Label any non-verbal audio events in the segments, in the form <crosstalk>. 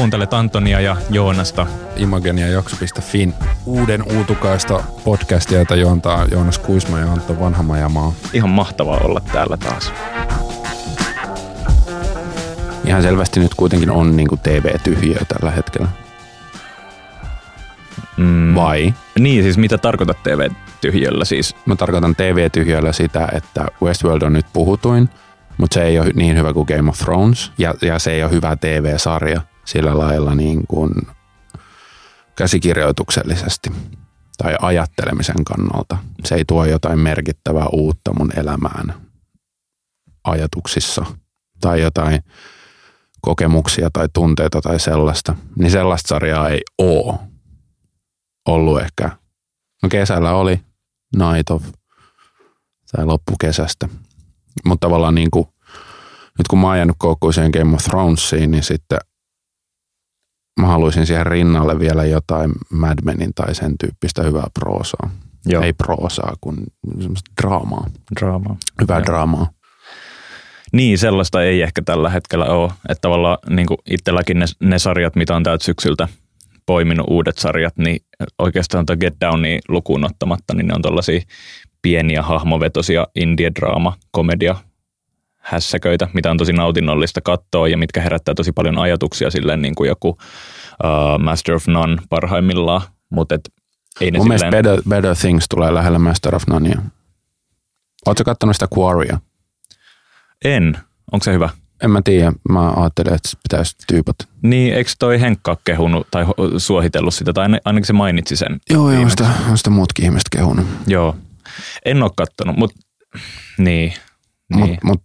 Kuuntelet Antonia ja Joonasta. Imagenia jakso.fin uuden uutukaista podcastia, jota juontaa Joonas Kuisma ja Antto Vanhamajamaa. Ihan mahtavaa olla täällä taas. Ihan selvästi nyt kuitenkin on niin kuin TV-tyhjiö tällä hetkellä. Mm. Vai? Niin, siis mitä tarkoitat TV-tyhjöllä siis? Mä tarkoitan TV-tyhjiöllä sitä, että Westworld on nyt puhutuin, mutta se ei ole niin hyvä kuin Game of Thrones ja, ja se ei ole hyvä TV-sarja sillä lailla niin kuin käsikirjoituksellisesti tai ajattelemisen kannalta. Se ei tuo jotain merkittävää uutta mun elämään ajatuksissa tai jotain kokemuksia tai tunteita tai sellaista. Niin sellaista sarjaa ei oo ollut ehkä. No kesällä oli Night of tai loppukesästä. Mutta tavallaan niin kuin, nyt kun mä oon jäänyt koukkuiseen Game of Thronesiin, niin sitten mä haluaisin siihen rinnalle vielä jotain Mad Menin tai sen tyyppistä hyvää proosaa. Joo. Ei proosaa, kun semmoista draamaa. Draamaa. Hyvää Joo. draamaa. Niin, sellaista ei ehkä tällä hetkellä ole. Että tavallaan niin itselläkin ne, ne sarjat, mitä on täältä syksyltä poiminut uudet sarjat, niin oikeastaan tuo Get Downia lukuun ottamatta, niin ne on tällaisia pieniä hahmovetosia indie-draama, komedia, hässäköitä, mitä on tosi nautinnollista katsoa ja mitkä herättää tosi paljon ajatuksia silleen niin kuin joku uh, Master of None parhaimmillaan, mutta et ei ne Mun silleen, Better, Better Things tulee lähellä Master of Nonea. Oletko kattonut sitä Quarrya? en. Onko se hyvä? En mä tiedä. Mä ajattelin, että pitäisi tyypata. Niin, eikö toi Henkka kehunut tai suositellut sitä, tai aina- ainakin se mainitsi sen. Joo, joo, sitä, on sitä muutkin ihmiset kehunut. Joo. En ole kattonut, mutta niin. niin. Mutta mut,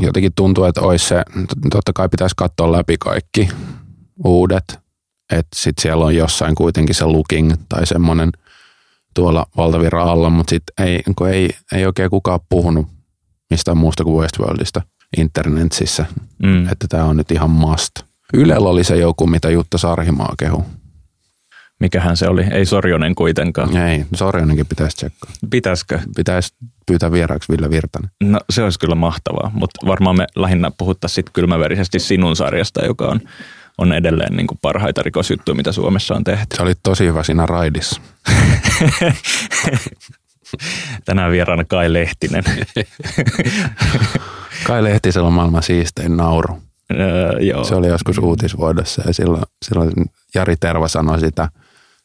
jotenkin tuntuu, että olisi se, totta kai pitäisi katsoa läpi kaikki uudet. Että sitten siellä on jossain kuitenkin se looking tai semmoinen tuolla valtavirran alla, mutta sitten ei, kun ei, ei oikein kukaan puhunut mistään muusta kuin Westworldista internetissä. mm. Että tämä on nyt ihan must. Ylellä oli se joku, mitä Jutta Sarhimaa kehu. Mikähän se oli? Ei Sorjonen kuitenkaan. Ei, Sorjonenkin pitäisi tsekkaa. Pitäisikö? Pitäisi pyytää vieraaksi Ville Virtanen. No se olisi kyllä mahtavaa, mutta varmaan me lähinnä puhuttaisiin sitten kylmäverisesti sinun sarjasta, joka on, on edelleen niin kuin parhaita rikosjuttuja, mitä Suomessa on tehty. Se oli tosi hyvä siinä raidissa. <laughs> Tänään vieraana Kai Lehtinen. <laughs> Kai Lehtisellä on maailman siistein nauru. öö, joo. Se oli joskus uutisvuodossa ja silloin, silloin Jari Terva sanoi sitä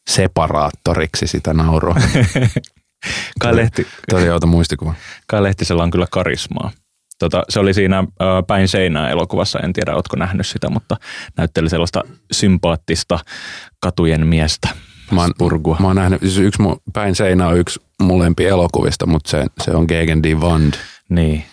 separaattoriksi sitä naurua. <laughs> Kai, Lehti, outo muistikuva. Kai Lehtisellä on kyllä karismaa. Tota, se oli siinä ö, Päin seinää elokuvassa, en tiedä, ootko nähnyt sitä, mutta näytteli sellaista sympaattista katujen miestä. Mä oon, Purgua. mä oon nähnyt, siis yksi mun, päin seinä on yksi mun lempi elokuvista, mutta se, se on Gegen die Wand. Niin,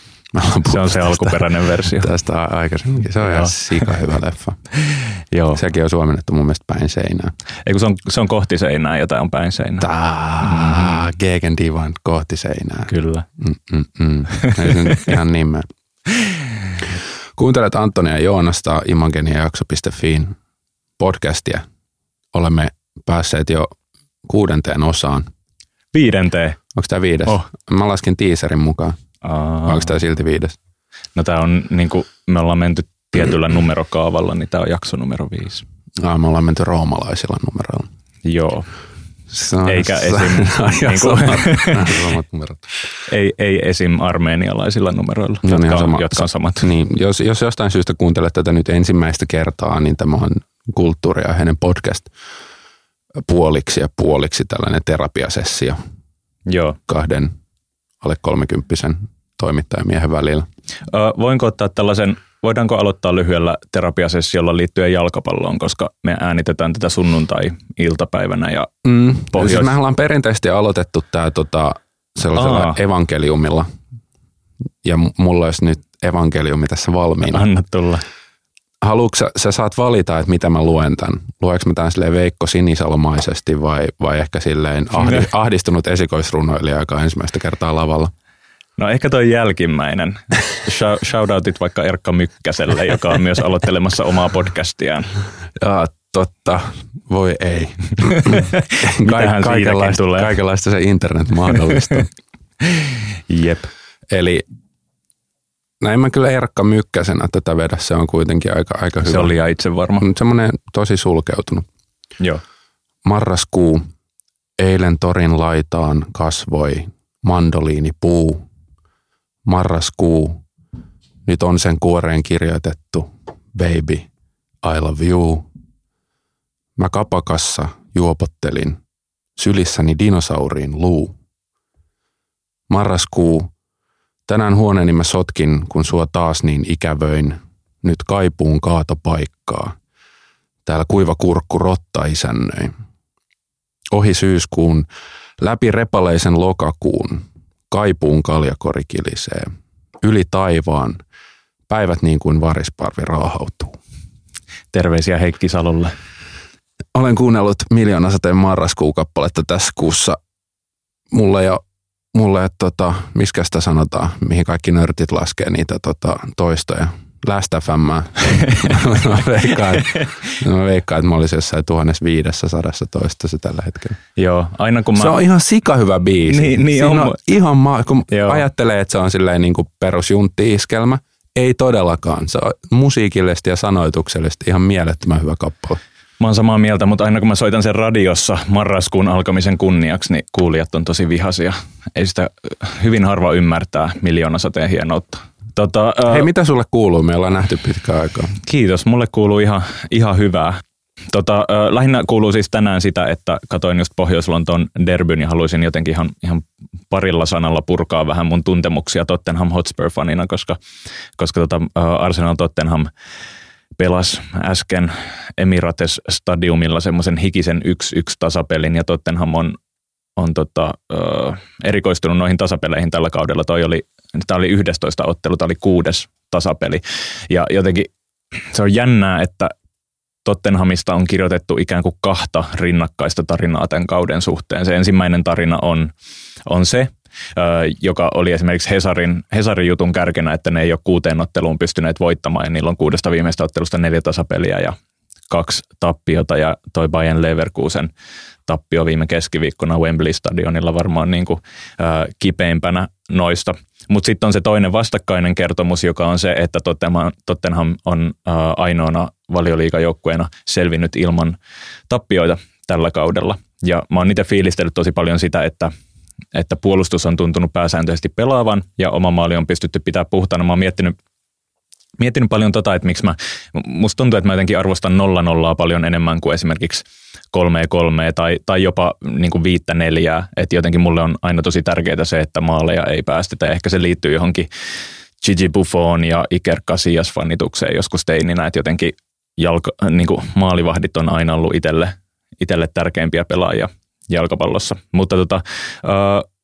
se on se tästä- alkuperäinen versio. Tästä aikaisemminkin. Se on ihan sika hyvä leffa. <laughs> Joo. Sekin on suomennettu mun mielestä päin seinää. Ei kun se on, se on kohti seinää ja tämä on päin seinää. Tää, Gegen die Wand kohti seinää. Kyllä. Mm, mm, mm. Nyt ihan nimeä. Kuuntelet Antonia ja Joonasta imageniajakso.fiin podcastia. Olemme päässeet jo kuudenteen osaan. Viidenteen. Onko tämä viides? Oh. Mä laskin teaserin mukaan. Aa. Onko tämä silti viides? No tämä on, niin kuin me ollaan menty tietyllä numerokaavalla, niin tämä on jakso numero viisi. Ah, me ollaan menty roomalaisilla numeroilla. Joo. On- Eikä esim. <laughs> Ihan niin kuin- samat, numerot. Ei, ei esim. armeenialaisilla numeroilla, No jotka, on, sama- jotka on samat. Niin, jos, jos jostain syystä kuuntelet tätä nyt ensimmäistä kertaa, niin tämä on kulttuuriaiheinen podcast puoliksi ja puoliksi tällainen terapiasessio Joo. kahden alle kolmekymppisen toimittajamiehen välillä. Ö, voinko ottaa tällaisen, voidaanko aloittaa lyhyellä terapiasessiolla liittyen jalkapalloon, koska me äänitetään tätä sunnuntai-iltapäivänä ja Mm. Pohjois- Siis me ollaan perinteisesti aloitettu tämä tota, sellaisella Aa. evankeliumilla. Ja mulla olisi nyt evankeliumi tässä valmiina. anna tulla. Haluatko sä, sä saat valita, että mitä mä luen tämän? Luenko mä tämän silleen Veikko Sinisalomaisesti vai, vai ehkä silleen ahdi, <laughs> ahdistunut esikoisrunoilija, joka on ensimmäistä kertaa lavalla? No ehkä toi jälkimmäinen. Shou- Shoutoutit vaikka Erkka Mykkäselle, joka on myös aloittelemassa omaa podcastiaan. Ja, totta, voi ei. <laughs> Mitähän siitäkin tulee? kaikenlaista se internet mahdollistaa. Jep. Eli en mä kyllä Erkka Mykkäsenä tätä vedä, se on kuitenkin aika, aika hyvä. Se oli liian itse varma. Mutta semmoinen tosi sulkeutunut. Joo. Marraskuu, eilen torin laitaan kasvoi mandoliinipuu. Marraskuu, nyt on sen kuoreen kirjoitettu Baby, I love you. Mä kapakassa juopottelin sylissäni dinosauriin luu. Marraskuu, tänään huoneeni mä sotkin, kun sua taas niin ikävöin. Nyt kaipuun kaatopaikkaa. Täällä kuiva kurkku rotta isännöi. Ohi syyskuun, läpi repaleisen lokakuun, kaipuun kaljakori kilisee. Yli taivaan, päivät niin kuin varisparvi raahautuu. Terveisiä Heikki Salolle. Olen kuunnellut miljoona sateen marraskuukappaletta tässä kuussa. Mulle ja mulle, että tota, miskä sitä sanotaan, mihin kaikki nörtit laskee niitä tota, toistoja. Last FM. <laughs> mä veikkaan, mä veikkaan, että mä olisin jossain 1500 toista se tällä hetkellä. Joo, aina kun mä... Se on ihan sika hyvä biisi. Niin, niin Siinä on. on ihan ma- kun Joo. ajattelee, että se on silleen niin kuin perusjuntti-iskelmä. Ei todellakaan. Se on musiikillisesti ja sanoituksellisesti ihan mielettömän hyvä kappale. Mä oon samaa mieltä, mutta aina kun mä soitan sen radiossa marraskuun alkamisen kunniaksi, niin kuulijat on tosi vihaisia. Ei sitä hyvin harva ymmärtää miljoonasateen hienoutta. Tota, äh, Hei, mitä sulle kuuluu? Me ollaan nähty pitkään aikaa. Kiitos, mulle kuuluu ihan, ihan hyvää. Tota, äh, lähinnä kuuluu siis tänään sitä, että katoin just Pohjois-Lontoon derbyn ja haluaisin jotenkin ihan, ihan parilla sanalla purkaa vähän mun tuntemuksia Tottenham Hotspur-fanina, koska, koska tota, äh, Arsenal Tottenham pelasi äsken Emirates Stadiumilla semmoisen hikisen 1-1 tasapelin ja Tottenham on, on tota, ö, erikoistunut noihin tasapeleihin tällä kaudella. Toi oli, tämä oli 11 ottelu, tämä oli kuudes tasapeli ja jotenkin se on jännää, että Tottenhamista on kirjoitettu ikään kuin kahta rinnakkaista tarinaa tämän kauden suhteen. Se ensimmäinen tarina on, on se, joka oli esimerkiksi Hesarin, Hesarin jutun kärkenä, että ne ei ole kuuteen otteluun pystyneet voittamaan ja niillä on kuudesta viimeistä ottelusta neljä tasapeliä ja kaksi tappiota ja toi Bayern Leverkusen tappio viime keskiviikkona Wembley-stadionilla varmaan niin kuin, ö, kipeimpänä noista. Mutta sitten on se toinen vastakkainen kertomus, joka on se, että Tottenham, on ö, ainoana valioliikajoukkueena selvinnyt ilman tappioita tällä kaudella. Ja mä oon itse fiilistellyt tosi paljon sitä, että että puolustus on tuntunut pääsääntöisesti pelaavan ja oma maali on pystytty pitää puhtaana. Mä oon miettinyt, miettinyt paljon tota, että miksi mä, musta tuntuu, että mä jotenkin arvostan nolla nollaa paljon enemmän kuin esimerkiksi kolme kolme tai, tai jopa niin kuin viittä neljää. Että jotenkin mulle on aina tosi tärkeää se, että maaleja ei päästetä. Ehkä se liittyy johonkin Gigi Buffon ja Iker Casillas fanitukseen joskus teininä, että jotenkin jalka, niin kuin maalivahdit on aina ollut itselle, itselle tärkeimpiä pelaajia jalkapallossa. Mutta tota, uh,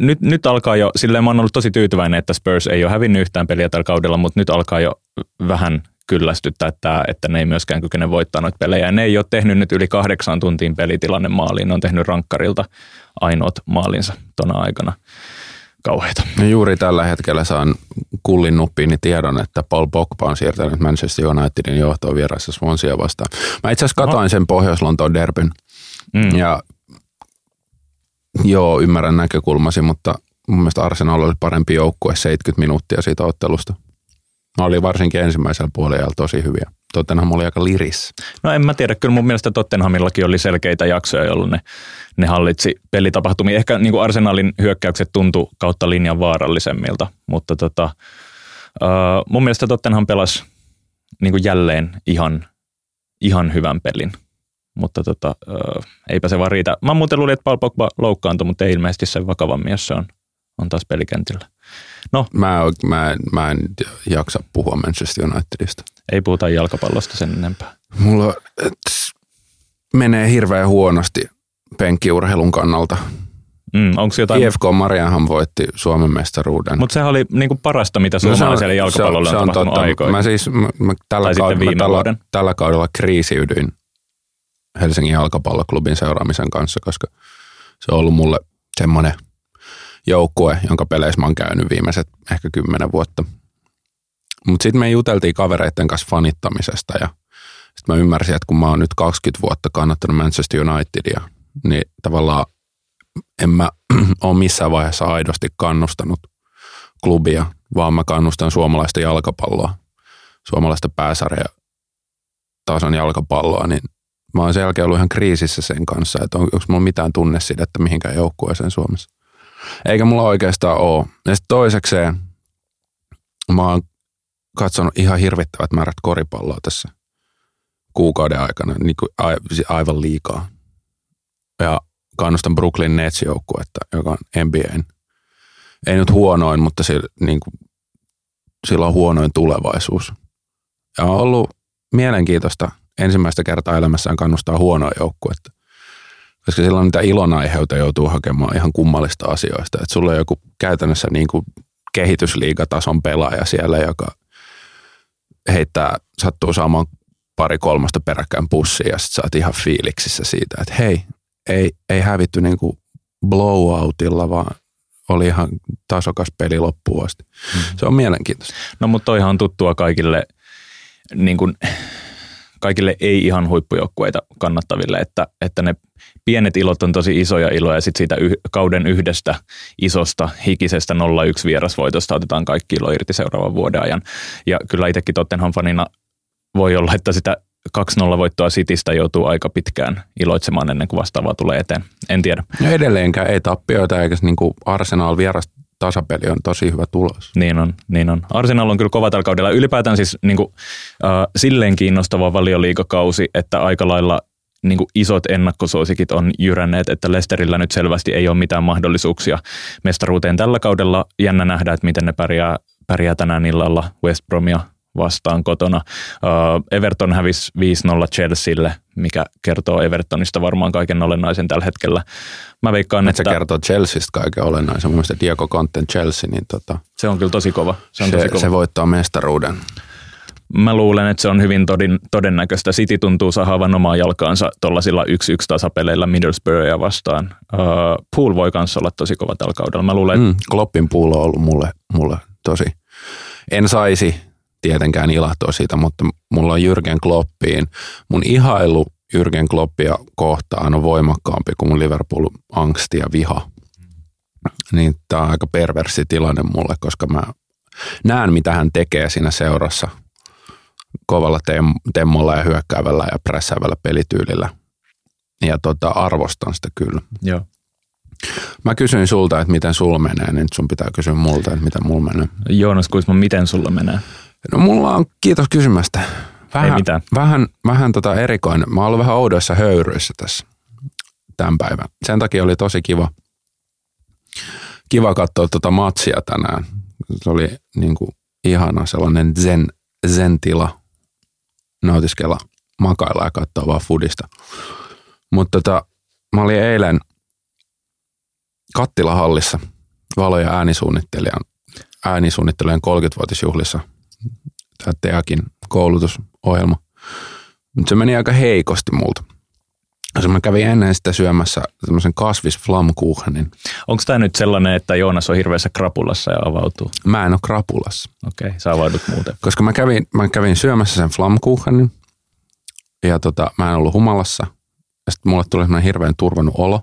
nyt, nyt alkaa jo, silleen mä oon ollut tosi tyytyväinen, että Spurs ei ole hävinnyt yhtään peliä tällä kaudella, mutta nyt alkaa jo vähän kyllästyttää tämä, että ne ei myöskään kykene voittaa noita pelejä. Ja ne ei ole tehnyt nyt yli kahdeksan tuntiin pelitilanne maaliin, ne on tehnyt rankkarilta ainoat maalinsa tona aikana. Kauheita. No juuri tällä hetkellä saan kullin nuppiini tiedon, että Paul Pogba on siirtänyt Manchester Unitedin johtoon vieraissa Swansea vastaan. Mä itse asiassa katoin sen Pohjois-Lontoon derbyn Mm. ja <laughs> joo, ymmärrän näkökulmasi, mutta mun mielestä Arsenal oli parempi joukkue 70 minuuttia siitä ottelusta. Ne oli varsinkin ensimmäisellä puolella tosi hyviä. Tottenham oli aika liris. No en mä tiedä, kyllä mun mielestä Tottenhamillakin oli selkeitä jaksoja, jolloin ne, ne hallitsi pelitapahtumia. Ehkä niin kuin Arsenalin hyökkäykset tuntu kautta linjan vaarallisemmilta, mutta tota, uh, mun mielestä Tottenham pelasi niin kuin jälleen ihan, ihan hyvän pelin. Mutta tota, uh, eipä se vaan riitä. Mä muuten luulin, että Paul Pogba loukkaantui, mutta ei ilmeisesti sen vakavammin, jos se on, on taas pelikentillä. No, Mä, mä, mä en jaksa puhua Manchester Unitedista. ei puhuta jalkapallosta sen enempää. Mulla et, menee hirveän huonosti penkkiurheilun kannalta. Mm, Onko jotain IFK Mariahan voitti Suomen mestaruuden. Mutta sehän oli niinku parasta, mitä suomalaiselle jalkapallolle on, on tapahtunut aikoihin. Mä siis mä, mä tällä, kaudella, mä tällä, vuoden. tällä kaudella kriisiydyin Helsingin jalkapalloklubin seuraamisen kanssa, koska se on ollut mulle semmoinen joukkue, jonka peleissä mä oon käynyt viimeiset ehkä kymmenen vuotta. Mutta sitten me juteltiin kavereiden kanssa fanittamisesta ja sitten mä ymmärsin, että kun mä oon nyt 20 vuotta kannattanut Manchester Unitedia, niin tavallaan en mä <clears throat> ole missään vaiheessa aidosti kannustanut klubia, vaan mä kannustan suomalaista jalkapalloa, suomalaista pääsarja tason jalkapalloa, niin mä oon sen jälkeen ollut ihan kriisissä sen kanssa, että on, onko mulla mitään tunnesidettä mihinkään joukkueeseen Suomessa. Eikä mulla oikeastaan ole. Ja sitten toisekseen mä oon katsonut ihan hirvittävät määrät koripalloa tässä kuukauden aikana, niin kuin aivan liikaa. Ja kannustan Brooklyn Nets joukkuetta, joka on NBAn. Ei nyt huonoin, mutta sillä, niin kuin, sillä on huonoin tulevaisuus. Ja on ollut mielenkiintoista ensimmäistä kertaa elämässään kannustaa huonoa joukkuetta. Koska silloin niitä ilonaiheita joutuu hakemaan ihan kummallista asioista. Että sulla on joku käytännössä niin kuin kehitysliigatason pelaaja siellä, joka heittää, sattuu saamaan pari kolmasta peräkkäin pussia ja sit sä oot ihan fiiliksissä siitä, että hei, ei, ei hävitty niin kuin blowoutilla, vaan oli ihan tasokas peli loppuun asti. Mm-hmm. Se on mielenkiintoista. No mutta toihan on tuttua kaikille, niin kuin, kaikille ei ihan huippujoukkueita kannattaville, että, että ne pienet ilot on tosi isoja iloja ja sitten siitä yh, kauden yhdestä isosta hikisestä 0-1 vierasvoitosta otetaan kaikki ilo irti seuraavan vuoden ajan. Ja kyllä itsekin Tottenham fanina voi olla, että sitä 2-0 voittoa Citystä joutuu aika pitkään iloitsemaan ennen kuin vastaavaa tulee eteen. En tiedä. No edelleenkään ei tappioita eikä niin kuin Arsenal tasapeli on tosi hyvä tulos. Niin on, niin on. Arsenal on kyllä kova tällä kaudella. Ylipäätään siis niin kuin, äh, silleen kiinnostava valioliikakausi, että aika lailla niin kuin isot ennakkosuosikit on jyränneet, että Lesterillä nyt selvästi ei ole mitään mahdollisuuksia mestaruuteen tällä kaudella. Jännä nähdä, että miten ne pärjää, pärjää tänään illalla West Bromia vastaan kotona. Uh, Everton hävisi 5-0 Chelsealle, mikä kertoo Evertonista varmaan kaiken olennaisen tällä hetkellä. Mä veikkaan, että... Se kertoo Chelseasta kaiken olennaisen. Mun mielestä Diego Conten Chelsea, niin tota, se on kyllä tosi kova. Se, on se, tosi kova. se voittaa mestaruuden. Mä luulen, että se on hyvin todin, todennäköistä. City tuntuu sahaavan omaa jalkaansa tuollaisilla yksi yksi tasapeleillä Middlesbroughia vastaan. Uh, Pool voi kanssa olla tosi kova tällä kaudella. Mä luulen, mm, Kloppin Pool on ollut mulle, mulle tosi. En saisi tietenkään ilahtua siitä, mutta mulla on Jürgen Kloppiin. Mun ihailu Jürgen Kloppia kohtaan on voimakkaampi kuin mun Liverpool-angsti ja viha. Niin tää on aika perversi tilanne mulle, koska mä näen, mitä hän tekee siinä seurassa kovalla tem- temmolla ja hyökkäävällä ja prässäävällä pelityylillä. Ja tota, arvostan sitä kyllä. Joo. Mä kysyin sulta, että miten sulla menee, niin nyt sun pitää kysyä multa, että miten mulla menee. Joonas Kuisma, miten sulla menee? No mulla on, kiitos kysymästä. Vähän, Ei mitään. Vähän, vähän tota erikoinen. Mä oon vähän oudoissa höyryissä tässä tämän päivän. Sen takia oli tosi kiva, kiva katsoa tuota matsia tänään. Se oli niin kuin ihana sellainen zen, zen-tila nautiskella, makailla ja katsoa vaan fudista. Mutta tota, mä olin eilen Kattilahallissa valo- ja äänisuunnittelijan, äänisuunnittelijan 30-vuotisjuhlissa tämä Teakin koulutusohjelma. Mutta se meni aika heikosti multa. Jos mä kävin ennen sitä syömässä semmoisen kasvisflamkuchenin. Onko tämä nyt sellainen, että Joonas on hirveässä krapulassa ja avautuu? Mä en ole krapulassa. Okei, okay, sä avaudut muuten. Koska mä kävin, mä kävin syömässä sen flamkuchenin ja tota, mä en ollut humalassa. Ja sitten mulle tuli semmoinen hirveän turvannut olo.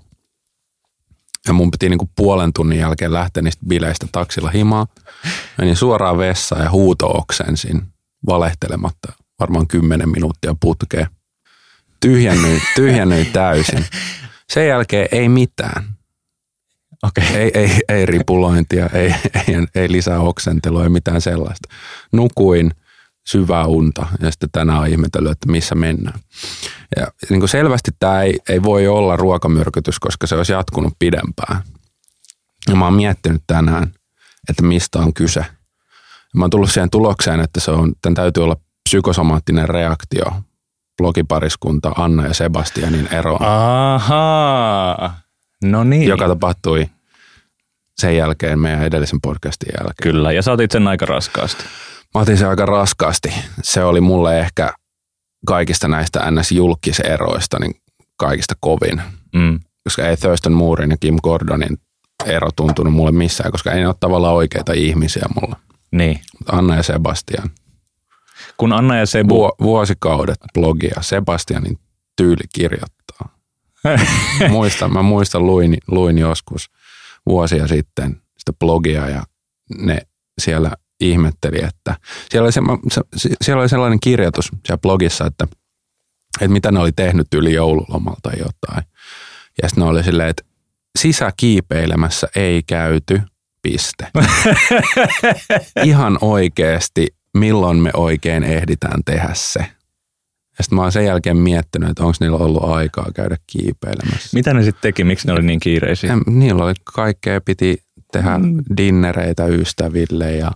Ja mun piti niinku puolen tunnin jälkeen lähteä niistä bileistä taksilla himaa. Menin suoraan vessaan ja huuto-oksensin valehtelematta varmaan kymmenen minuuttia putkeen. Tyhjennyin, <laughs> tyhjennyin täysin. Sen jälkeen ei mitään. Okay. Ei, ei, ei ripulointia, ei, ei, ei lisää oksentelua, ei mitään sellaista. Nukuin – syvää unta ja sitten tänään on ihmetellyt, että missä mennään. Ja niin kuin selvästi tämä ei, ei voi olla ruokamyrkytys, koska se olisi jatkunut pidempään. Ja mä oon miettinyt tänään, että mistä on kyse. Mä oon tullut siihen tulokseen, että se on, tämän täytyy olla psykosomaattinen reaktio blogipariskunta Anna ja Sebastianin eroon. Ahaa, no niin. Joka tapahtui sen jälkeen meidän edellisen podcastin jälkeen. Kyllä, ja sä otit sen aika raskaasti. Mä otin sen aika raskaasti. Se oli mulle ehkä kaikista näistä NS-julkiseroista niin kaikista kovin. Mm. Koska ei Thurston Moorein ja Kim Gordonin ero tuntunut mulle missään, koska ei ne ole tavallaan oikeita ihmisiä mulle. Niin. Anna ja Sebastian. Kun Anna ja Sebu... Vu- vuosikaudet blogia. Sebastianin tyyli kirjoittaa. <laughs> muistan, mä muistan luin, luin joskus vuosia sitten sitä blogia ja ne siellä ihmetteli, että siellä oli, se, se, siellä oli sellainen kirjoitus siellä blogissa, että, että mitä ne oli tehnyt yli joululomalta tai jotain. Ja sitten ne oli silleen, että sisäkiipeilemässä ei käyty, piste. <laughs> Ihan oikeasti, milloin me oikein ehditään tehdä se. Ja sitten mä oon sen jälkeen miettinyt, että onko niillä ollut aikaa käydä kiipeilemässä. Mitä ne sitten teki? Miksi ne oli niin kiireisiä? Ja niillä oli kaikkea, piti tehdä mm. dinnereitä ystäville ja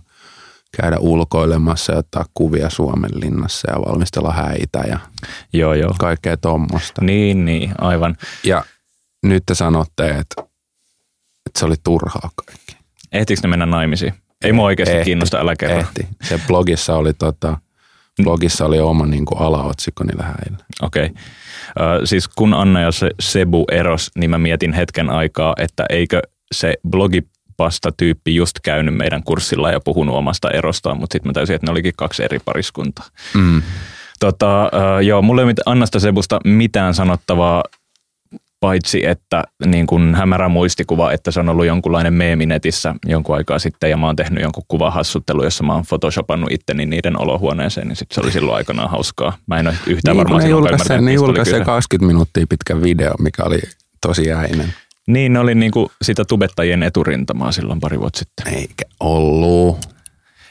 käydä ulkoilemassa ja ottaa kuvia Suomen linnassa ja valmistella häitä ja joo, joo. kaikkea tuommoista. Niin, niin, aivan. Ja nyt te sanotte, että, että se oli turhaa kaikki. Ehtikö ne mennä naimisiin? Ei mua oikeasti ehti, kiinnosta, älä kerro. Ehti. Se blogissa oli, tota, blogissa oli oma niin kuin alaotsikko niillä häillä. Okei. Okay. Siis kun Anna ja se Sebu eros, niin mä mietin hetken aikaa, että eikö se blogi tyyppi just käynyt meidän kurssilla ja puhunut omasta erostaan, mutta sitten mä täysin, että ne olikin kaksi eri pariskuntaa. Mm. Tota, uh, joo, mulla ei ole Annasta Sebusta mitään sanottavaa paitsi että niin kuin hämärä muistikuva, että se on ollut jonkunlainen meemi netissä jonkun aikaa sitten ja mä oon tehnyt jonkun kuvahassuttelun, jossa mä oon photoshopannut itteni niiden olohuoneeseen, niin sitten se oli silloin aikanaan hauskaa. Mä en ole yhtään niin, varmaan ne julkaisi, ne julkaisi 20 minuuttia pitkä video, mikä oli tosi äinen. Niin, ne oli niin kuin sitä tubettajien eturintamaa silloin pari vuotta sitten. Eikä ollut.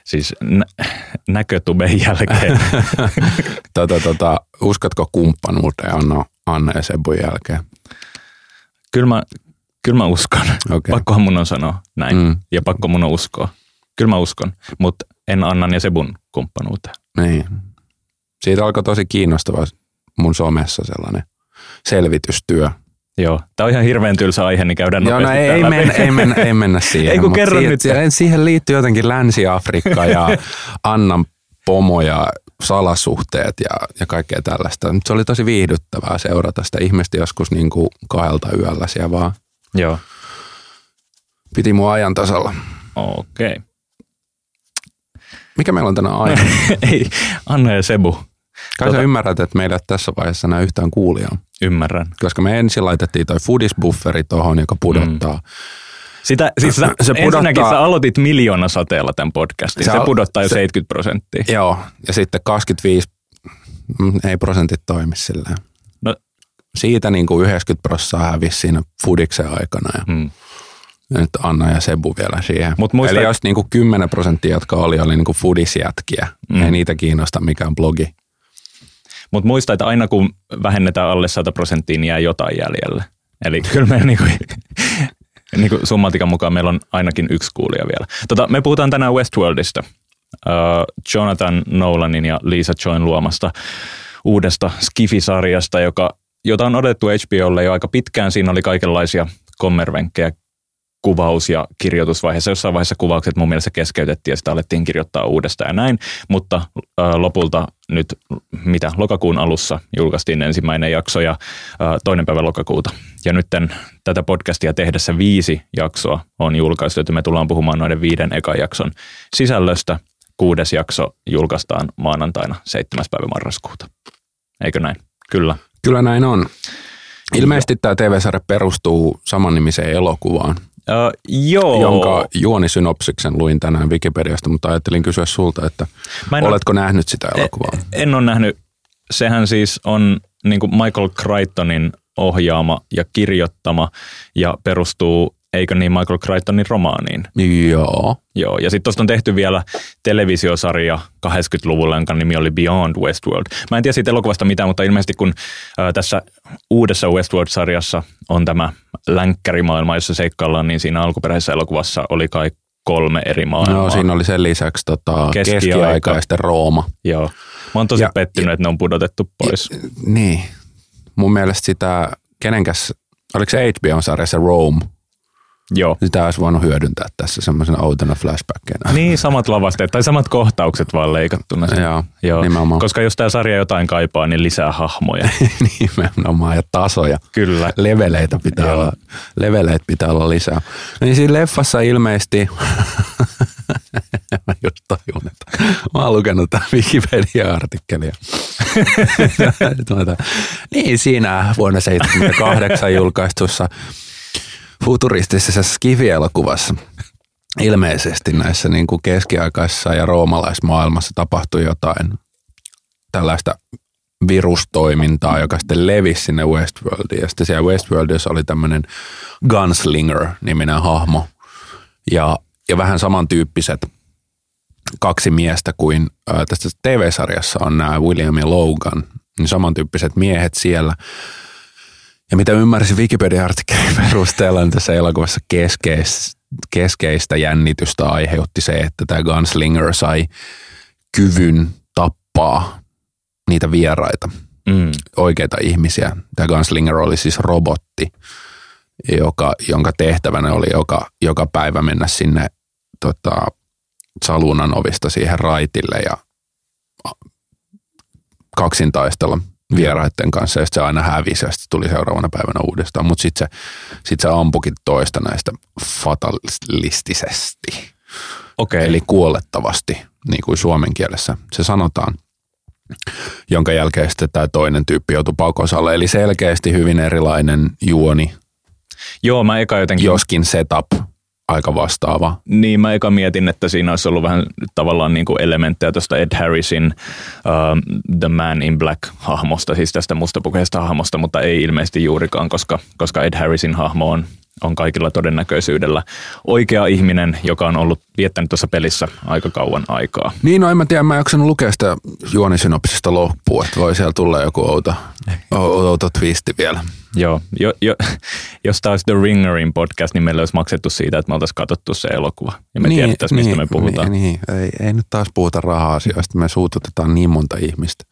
Siis nä- näkötuben jälkeen. <laughs> tota, tota, uskotko kumppanuuteen Anna, Anna ja Sebun jälkeen? Kyllä mä, kyllä mä uskon. Okay. Pakkohan mun on sanoa näin. Mm. Ja pakko mun on uskoa. Kyllä mä uskon, mutta en Annan ja Sebun kumppanuuteen. Niin. Siitä alkoi tosi kiinnostava mun somessa sellainen selvitystyö. Joo, tämä on ihan hirveän tylsä aihe, niin käydään Joo, no ei, ei, mennä, ei, mennä, ei mennä siihen. ei kun kerro siihen, nyt. Siihen, siihen liittyy jotenkin Länsi-Afrikka ja <laughs> Annan pomo ja salasuhteet ja, ja kaikkea tällaista. Nyt se oli tosi viihdyttävää seurata sitä ihmistä joskus niin kuin kahdelta yöllä siellä vaan. Joo. Piti mua ajan tasalla. Okei. Okay. Mikä meillä on tänään aihe? <laughs> Ei, Anna ja Sebu. Kai tuota... sä ymmärrät, että meillä tässä vaiheessa enää yhtään kuulijaa. Ymmärrän. Koska me ensin laitettiin toi foodisbufferi tuohon, joka pudottaa. Mm sitä, siis sä, se pudottaa, sä aloitit miljoona sateella tämän podcastin. Se, se pudottaa jo se, 70 prosenttia. Joo, ja sitten 25, mm, ei prosentit toimi silleen. No, Siitä niin kuin 90 prosenttia hävisi siinä Fudiksen aikana. Ja hmm. nyt Anna ja Sebu vielä siihen. Mut muista, Eli jos niin kuin 10 prosenttia, jotka oli, oli niin kuin Fudisjätkiä, hmm. ei niitä kiinnosta mikään blogi. Mutta muista, että aina kun vähennetään alle 100 prosenttia, niin jää jotain jäljelle. Eli kyllä me niinku, <laughs> niin kuin summatikan mukaan meillä on ainakin yksi kuulija vielä. Tota, me puhutaan tänään Westworldista. Uh, Jonathan Nolanin ja Lisa Join luomasta uudesta Skifi-sarjasta, joka, jota on odotettu HBOlle jo aika pitkään. Siinä oli kaikenlaisia kommervenkkejä kuvaus- ja kirjoitusvaiheessa. Jossain vaiheessa kuvaukset mun mielestä keskeytettiin ja sitä alettiin kirjoittaa uudestaan ja näin, mutta ää, lopulta nyt mitä lokakuun alussa julkaistiin ensimmäinen jakso ja ää, toinen päivä lokakuuta. Ja nyt tätä podcastia tehdessä viisi jaksoa on julkaistu, että me tullaan puhumaan noiden viiden ekan jakson sisällöstä. Kuudes jakso julkaistaan maanantaina 7. päivä marraskuuta. Eikö näin? Kyllä. Kyllä näin on. Ilmeisesti tämä TV-sarja perustuu samannimiseen elokuvaan, Uh, joo. jonka juonisynopsiksen luin tänään Wikipediasta, mutta ajattelin kysyä sulta, että oletko ole, nähnyt sitä elokuvaa? En, en ole nähnyt. Sehän siis on niin kuin Michael Crichtonin ohjaama ja kirjoittama ja perustuu eikö niin Michael Crichtonin romaaniin? Joo. Joo, ja sitten tuosta on tehty vielä televisiosarja 80-luvulla, jonka nimi oli Beyond Westworld. Mä en tiedä siitä elokuvasta mitään, mutta ilmeisesti kun ää, tässä uudessa Westworld-sarjassa on tämä länkkärimaailma, jossa seikkaillaan, niin siinä alkuperäisessä elokuvassa oli kai kolme eri maailmaa. No siinä oli sen lisäksi tota, keskiaika ja sitten Rooma. Joo. Mä oon tosi ja, pettynyt, ja, että ne on pudotettu pois. Ja, niin. Mun mielestä sitä, kenenkäs, oliko se HBO-sarjassa Rome, Joo. Sitä olisi voinut hyödyntää tässä semmoisena outona flashbackina. Niin, samat lavasteet tai samat kohtaukset vaan leikattuna. Joo, Joo. nimenomaan. Koska jos tämä sarja jotain kaipaa, niin lisää hahmoja. <laughs> nimenomaan ja tasoja. Kyllä. Leveleitä pitää, olla, leveleitä pitää olla lisää. Niin siinä leffassa ilmeisesti, <laughs> mä just tajun, että mä oon lukenut tämän Wikipedia-artikkelia. <laughs> niin siinä vuonna 1978 julkaistussa futuristisessa skifi-elokuvassa ilmeisesti näissä niin kuin keskiaikaisessa ja roomalaismaailmassa tapahtui jotain tällaista virustoimintaa, joka sitten levisi sinne Westworldiin. Ja sitten siellä Westworldissa oli tämmöinen Gunslinger-niminen hahmo. Ja, ja vähän samantyyppiset kaksi miestä kuin ää, tässä TV-sarjassa on nämä William ja Logan, niin samantyyppiset miehet siellä. Ja mitä ymmärsin Wikipedia-artikkelin <laughs> perusteella, niin tässä elokuvassa keskeis, keskeistä jännitystä aiheutti se, että tämä Gunslinger sai kyvyn tappaa niitä vieraita, Mm. oikeita ihmisiä. Tämä Gunslinger oli siis robotti, joka, jonka tehtävänä oli joka, joka päivä mennä sinne tota, salunan ovista siihen raitille ja kaksin taistella vieraiden kanssa ja sitten se aina hävisi ja sitten tuli seuraavana päivänä uudestaan. Mutta sitten se, sit se ampukin toista näistä fatalistisesti, Okei. eli kuolettavasti, niin kuin suomen kielessä se sanotaan jonka jälkeen sitten tämä toinen tyyppi joutui pakosalle. Eli selkeästi hyvin erilainen juoni, Joo, mä eka jotenkin... joskin setup aika vastaava. Niin, mä eka mietin, että siinä olisi ollut vähän tavallaan niin kuin elementtejä tuosta Ed Harrisin uh, The Man in Black-hahmosta, siis tästä mustapukeista hahmosta, mutta ei ilmeisesti juurikaan, koska, koska Ed Harrisin hahmo on, on kaikilla todennäköisyydellä oikea ihminen, joka on ollut viettänyt tuossa pelissä aika kauan aikaa. Niin, no en mä tiedä, mä en jaksanut lukea sitä juonisynopsista loppuun, että voi siellä tulla joku outo, <laughs> outo twisti vielä. Joo, jo, jo, <laughs> jos tämä olisi The Ringerin podcast, niin meillä olisi maksettu siitä, että me oltaisiin katsottu se elokuva ja me niin, tiedettäisiin, mistä me puhutaan. Niin, niin. Ei, ei nyt taas puhuta raha-asioista, me suututetaan niin monta ihmistä.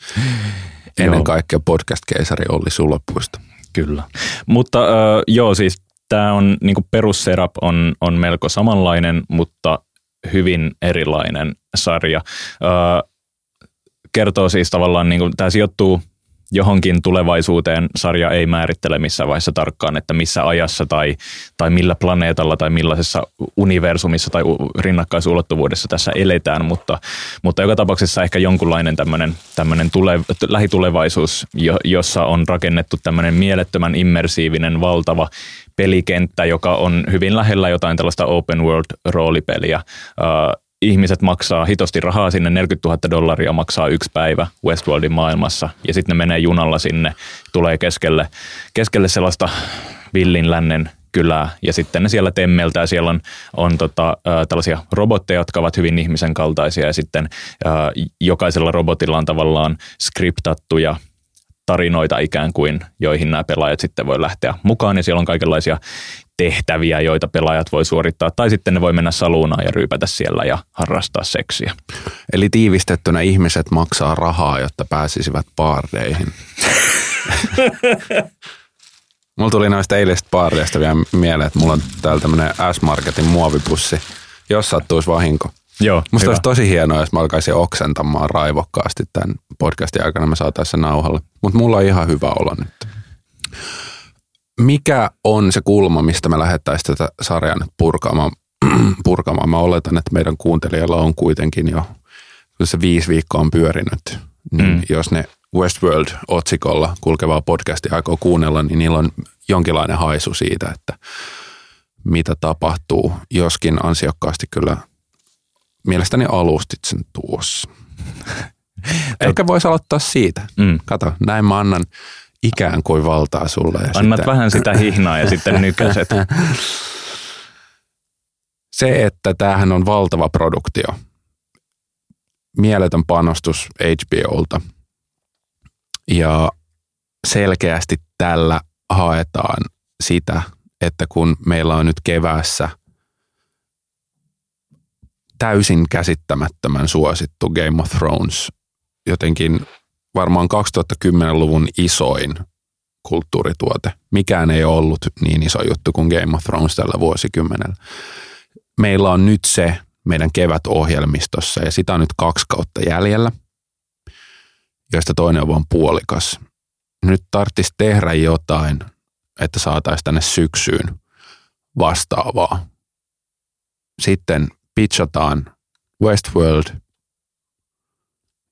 Ennen Joo. kaikkea podcast-keisari Olli Sulopuista. Kyllä. Mutta äh, joo, siis tämä on niinku perusserap on, on melko samanlainen, mutta hyvin erilainen sarja. Äh, kertoo siis tavallaan, niinku, tämä sijoittuu johonkin tulevaisuuteen. Sarja ei määrittele missään vaiheessa tarkkaan, että missä ajassa tai, tai millä planeetalla tai millaisessa universumissa tai rinnakkaisuulottuvuudessa tässä eletään, mutta, mutta joka tapauksessa ehkä jonkunlainen tämmöinen, tämmöinen tule, lähitulevaisuus, jo, jossa on rakennettu tämmöinen mielettömän immersiivinen, valtava pelikenttä, joka on hyvin lähellä jotain tällaista open world roolipeliä. Ihmiset maksaa hitosti rahaa sinne, 40 000 dollaria maksaa yksi päivä Westworldin maailmassa, ja sitten ne menee junalla sinne, tulee keskelle, keskelle sellaista villin lännen kylää, ja sitten ne siellä temmeltää, siellä on, on tota, ä, tällaisia robotteja, jotka ovat hyvin ihmisen kaltaisia, ja sitten ä, jokaisella robotilla on tavallaan skriptattuja tarinoita ikään kuin, joihin nämä pelaajat sitten voi lähteä mukaan, ja siellä on kaikenlaisia tehtäviä, joita pelaajat voi suorittaa, tai sitten ne voi mennä saluunaan ja ryypätä siellä ja harrastaa seksiä. Eli tiivistettynä ihmiset maksaa rahaa, jotta pääsisivät baardeihin. <laughs> Mulla tuli noista eilisistä baardeista vielä mieleen, että mulla on täällä tämmönen S-Marketin muovipussi, jos sattuisi vahinko. Joo, Musta olisi tosi hienoa, jos mä alkaisin oksentamaan raivokkaasti tämän podcastin aikana, me saataisiin se nauhalle. Mutta mulla on ihan hyvä olo nyt. Mikä on se kulma, mistä me lähdettäisiin tätä sarjaa nyt purkamaan? <clears throat> purkamaan? Mä oletan, että meidän kuuntelijalla on kuitenkin jo, kun se viisi viikkoa on pyörinyt, niin mm. jos ne Westworld-otsikolla kulkevaa podcastia aikoo kuunnella, niin niillä on jonkinlainen haisu siitä, että mitä tapahtuu, joskin ansiokkaasti kyllä mielestäni alustit sen tuossa. <laughs> Ehkä voisi aloittaa siitä. Mm. Kato, näin mä annan ikään kuin valtaa sulle. Ja Annat sitten vähän sitä hihnaa ja sitten nykäset. <laughs> Se, että tämähän on valtava produktio. Mieletön panostus HBOlta. Ja selkeästi tällä haetaan sitä, että kun meillä on nyt keväässä täysin käsittämättömän suosittu Game of Thrones, jotenkin varmaan 2010-luvun isoin kulttuurituote. Mikään ei ollut niin iso juttu kuin Game of Thrones tällä vuosikymmenellä. Meillä on nyt se meidän kevätohjelmistossa ja sitä on nyt kaksi kautta jäljellä, joista toinen on vain puolikas. Nyt tarvitsisi tehdä jotain, että saataisiin tänne syksyyn vastaavaa. Sitten pitchataan Westworld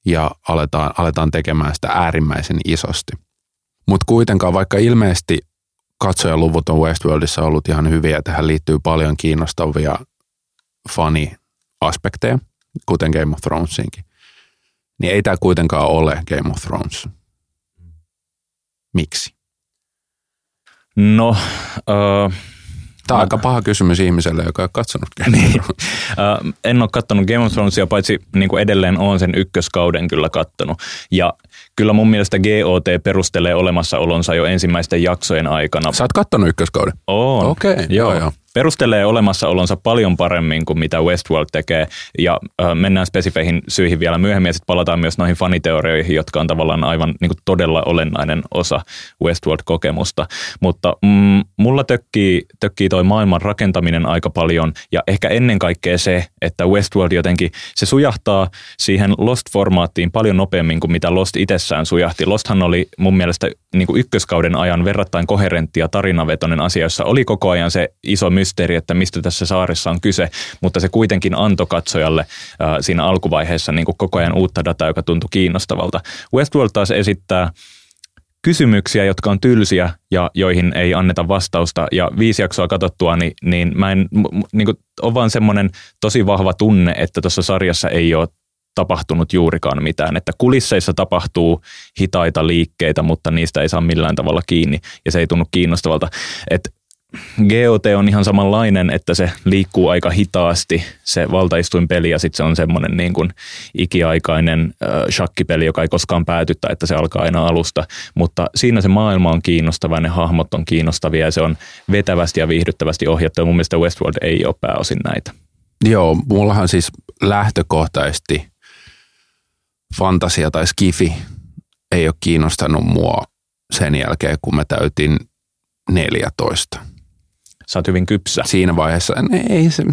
ja aletaan, aletaan tekemään sitä äärimmäisen isosti. Mutta kuitenkaan, vaikka ilmeisesti katsojaluvut on Westworldissa ollut ihan hyviä, tähän liittyy paljon kiinnostavia fani-aspekteja, kuten Game of Thronesinkin. Niin ei tämä kuitenkaan ole Game of Thrones. Miksi? No, uh, Tämä on aika paha kysymys ihmiselle, joka ei katsonut Game Niin. en ole kattonut Game of Thronesia, paitsi niin kuin edelleen olen sen ykköskauden kyllä kattonut. Ja kyllä mun mielestä GOT perustelee olemassaolonsa jo ensimmäisten jaksojen aikana. Sä oot kattonut ykköskauden? On. Okei, joo, joo. Perustelee olemassaolonsa paljon paremmin kuin mitä Westworld tekee. Ja äh, mennään spesifeihin syihin vielä myöhemmin ja sitten palataan myös noihin faniteorioihin, jotka on tavallaan aivan niin kuin todella olennainen osa Westworld-kokemusta. Mutta mm, mulla tökkii, tökkii toi maailman rakentaminen aika paljon ja ehkä ennen kaikkea se, että Westworld jotenkin, se sujahtaa siihen Lost-formaattiin paljon nopeammin kuin mitä Lost itsessään sujahti. Losthan oli mun mielestä niin kuin ykköskauden ajan verrattain koherentti ja tarinavetoinen asia, jossa oli koko ajan se iso mysteeri, että mistä tässä saaressa on kyse, mutta se kuitenkin antoi katsojalle äh, siinä alkuvaiheessa niin kuin koko ajan uutta dataa, joka tuntui kiinnostavalta. Westworld taas esittää kysymyksiä, jotka on tylsiä ja joihin ei anneta vastausta. Ja viisi jaksoa katsottua, niin, niin mä en, niin kuin, on vaan semmoinen tosi vahva tunne, että tuossa sarjassa ei ole tapahtunut juurikaan mitään. Että kulisseissa tapahtuu hitaita liikkeitä, mutta niistä ei saa millään tavalla kiinni ja se ei tunnu kiinnostavalta. Et GOT on ihan samanlainen, että se liikkuu aika hitaasti, se valtaistuinpeli, ja sitten se on semmoinen niin kuin ikiaikainen äh, shakkipeli, joka ei koskaan pääty tai että se alkaa aina alusta. Mutta siinä se maailma on kiinnostava, ne hahmot on kiinnostavia ja se on vetävästi ja viihdyttävästi ohjattu. Ja mun mielestä Westworld ei ole pääosin näitä. Joo, mullahan siis lähtökohtaisesti fantasia tai skifi ei ole kiinnostanut mua sen jälkeen, kun mä täytin 14. Sä oot hyvin kypsä. Siinä vaiheessa, ei se,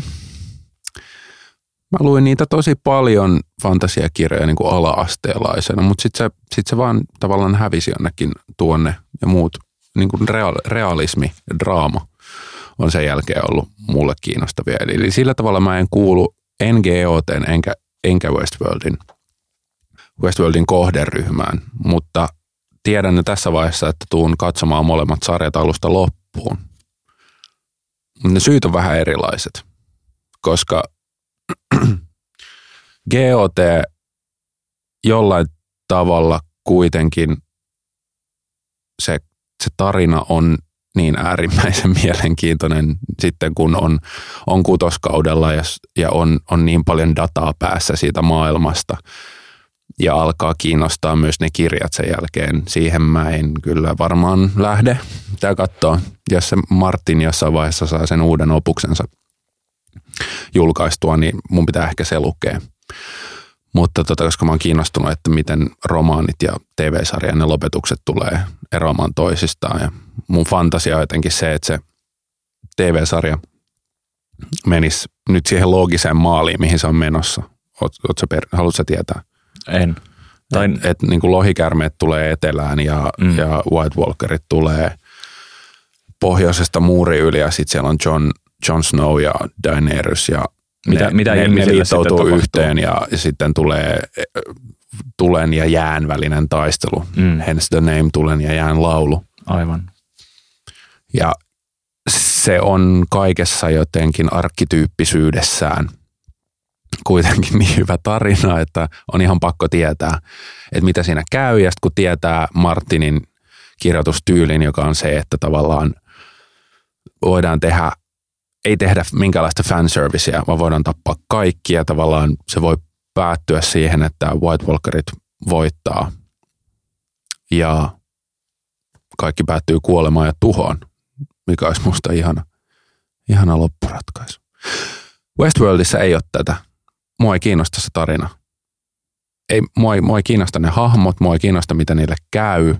mä luin niitä tosi paljon fantasiakirjoja niin kuin ala-asteelaisena, mutta sitten se, sit se vaan tavallaan hävisi jonnekin tuonne ja muut, niin kuin real, realismi ja draama on sen jälkeen ollut mulle kiinnostavia. Eli, eli sillä tavalla mä en kuulu en GOTn enkä, enkä Westworldin, Westworldin kohderyhmään, mutta tiedän jo tässä vaiheessa, että tuun katsomaan molemmat sarjat alusta loppuun. Ne syyt on vähän erilaiset, koska <clears throat> GOT jollain tavalla kuitenkin se, se tarina on niin äärimmäisen <laughs> mielenkiintoinen sitten, kun on, on kutoskaudella ja, ja on, on niin paljon dataa päässä siitä maailmasta ja alkaa kiinnostaa myös ne kirjat sen jälkeen. Siihen mä en kyllä varmaan lähde. Tää katsoa, jos se Martin jossain vaiheessa saa sen uuden opuksensa julkaistua, niin mun pitää ehkä se lukea. Mutta tota, koska mä oon kiinnostunut, että miten romaanit ja TV-sarjan ne lopetukset tulee eroamaan toisistaan. Ja mun fantasia on jotenkin se, että se TV-sarja menisi nyt siihen loogiseen maaliin, mihin se on menossa. Oot, oot sä per, haluatko sä tietää? En. Tai, Et, et niin lohikärmeet tulee etelään ja, Mm. ja White Walkerit tulee pohjoisesta muuri yli ja sitten siellä on John, John Snow ja Daenerys ja Mitä- ne, mitä ne, ne liittoutuu yhteen ja, ja sitten tulee tulen ja jään välinen taistelu. Mm. Hence the name tulen ja jään laulu. aivan. Ja se on kaikessa jotenkin arkkityyppisyydessään kuitenkin <laughs> niin hyvä tarina, että on ihan pakko tietää, että mitä siinä käy. Ja sitten kun tietää Martinin kirjoitustyylin, joka on se, että tavallaan voidaan tehdä, ei tehdä minkäänlaista fanservicea, vaan voidaan tappaa kaikki ja tavallaan se voi päättyä siihen, että White Walkerit voittaa ja kaikki päättyy kuolemaan ja tuhoon, mikä olisi musta ihana, ihana loppuratkaisu. Westworldissa ei ole tätä. Mua ei kiinnosta se tarina. Ei, mua, ei, mua ei kiinnosta ne hahmot, mua ei kiinnosta mitä niille käy.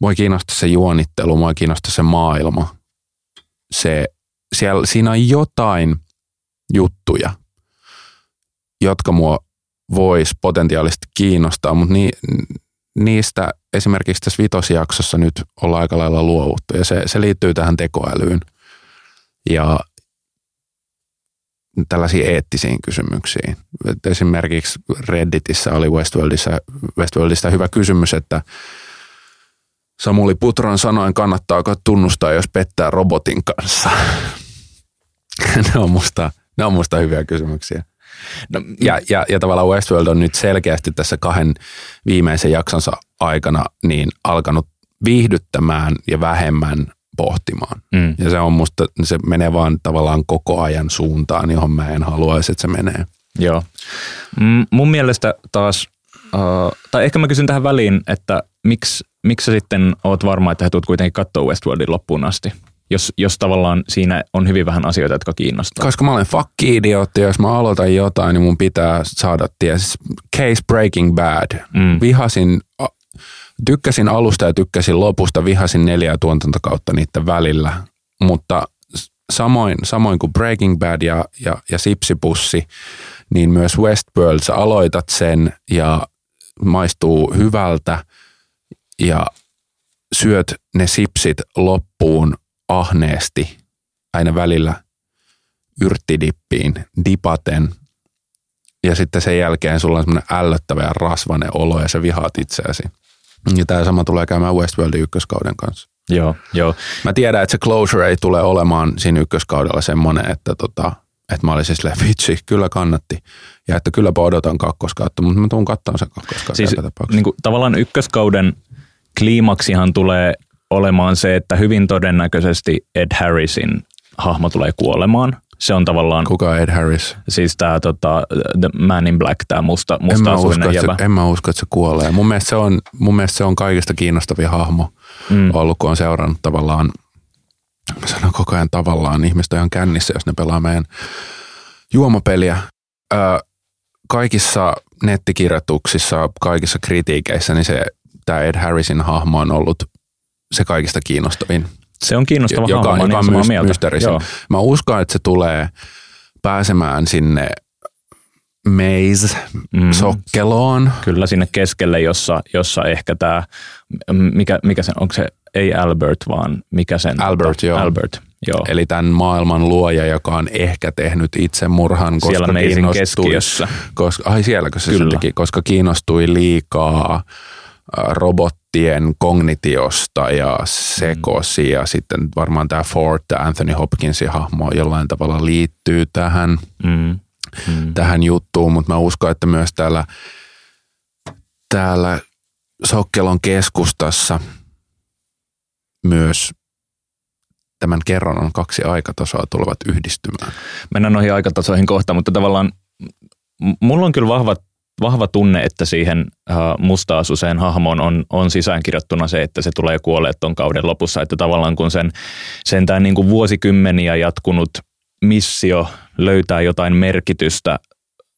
Mua ei kiinnosta se juonittelu, mua ei kiinnosta se maailma. Se, siellä, siinä on jotain juttuja, jotka mua vois potentiaalisesti kiinnostaa, mutta ni, niistä esimerkiksi tässä vitosjaksossa nyt ollaan aika lailla luovuttu ja se, se liittyy tähän tekoälyyn ja tällaisiin eettisiin kysymyksiin. Et esimerkiksi Redditissä oli Westworldissa, Westworldista hyvä kysymys, että Samuli Putran sanoen kannattaako tunnustaa, jos pettää robotin kanssa. <laughs> ne on musta, ne on musta hyviä kysymyksiä. No, Ja, ja, ja tavallaan Westworld on nyt selkeästi tässä kahden viimeisen jaksonsa aikana niin alkanut viihdyttämään ja vähemmän pohtimaan. mm, Ja se on musta, se menee vaan tavallaan koko ajan suuntaan, johon mä en haluaisi, että se menee. joo. Mm, mun mielestä taas, uh, tai ehkä mä kysyn tähän väliin, että miksi, miksi sä sitten oot varma, että he tulet kuitenkin katsoa Westworldin loppuun asti? Jos, jos tavallaan siinä on hyvin vähän asioita, jotka kiinnostaa. Koska mä olen fucking idiootti, jos mä aloitan jotain, niin mun pitää saada ties case breaking bad. Mm. Vihasin, tykkäsin alusta ja tykkäsin lopusta, vihasin neljää tuotantokautta niiden välillä, mutta samoin, samoin kuin Breaking Bad ja, ja, ja Sipsipussi, niin myös Westworld, sä aloitat sen ja maistuu hyvältä ja syöt ne sipsit loppuun ahneesti aina välillä yrttidippiin dipaten ja sitten sen jälkeen sulla on semmoinen ällöttävä ja rasvainen olo ja sä vihaat itseäsi. Ja tämä sama tulee käymään Westworldin ykköskauden kanssa. Joo, joo. Mä tiedän, että se closure ei tule olemaan siinä ykköskaudella semmoinen, että, tota, että mä olisin silleen, vitsi, kyllä kannatti. Ja että kylläpä odotan kakkoskautta, mutta mä tuun katsomaan sen kakkoskautta Siis niin kuin, tavallaan ykköskauden kliimaksihan tulee olemaan se, että hyvin todennäköisesti Ed Harrisin hahmo tulee kuolemaan. Se on tavallaan, Kuka Ed Harris? siis tämä tota, The Man in Black, tämä musta, En mä, usko, musta jäbä. se, en mä usko, että se kuolee. Mun mielestä se on, mun mielestä se on kaikista kiinnostavin hahmo Mm. ollut, kun on seurannut tavallaan, mä sanon koko ajan tavallaan, ihmiset on ihan kännissä, jos ne pelaa meidän juomapeliä. Ö, kaikissa nettikirjoituksissa, kaikissa kritiikeissä, niin se, tämä Ed Harrisin hahmo on ollut se kaikista kiinnostavin. Se on kiinnostava joka, hahmo, mä joka on mieltä. mysteerisin. Mä uskon, että se tulee pääsemään sinne maze Mm. sokkeloon. Kyllä sinne keskelle, jossa, jossa ehkä tämä, mikä, mikä sen, onko se ei Albert, vaan mikä sen? Albert, joo. Albert, joo. Eli tämän maailman luoja, joka on ehkä tehnyt itsemurhan, koska Siellä kiinnostui, keskiössä. koska, ai sielläkö se Kyllä. sen teki, koska kiinnostui liikaa äh, robottien kognitiosta ja sekosi ja sitten varmaan tämä Ford, tämä Anthony Hopkinsin hahmo jollain tavalla liittyy tähän, Mm. Mm. tähän juttuun, mutta mä uskon, että myös täällä, täällä Sokkelon keskustassa myös tämän kerronnan kaksi aikatasoa tulevat yhdistymään. Mennään noihin aikatasoihin kohta, mutta tavallaan mulla on kyllä vahva, vahva tunne, että siihen uh, musta-asuseen hahmoon on, on sisäänkirjattuna se, että se tulee kuolleet ton kauden lopussa. Että tavallaan kun sen, sen tämä niin kuin vuosikymmeniä jatkunut missio löytää jotain merkitystä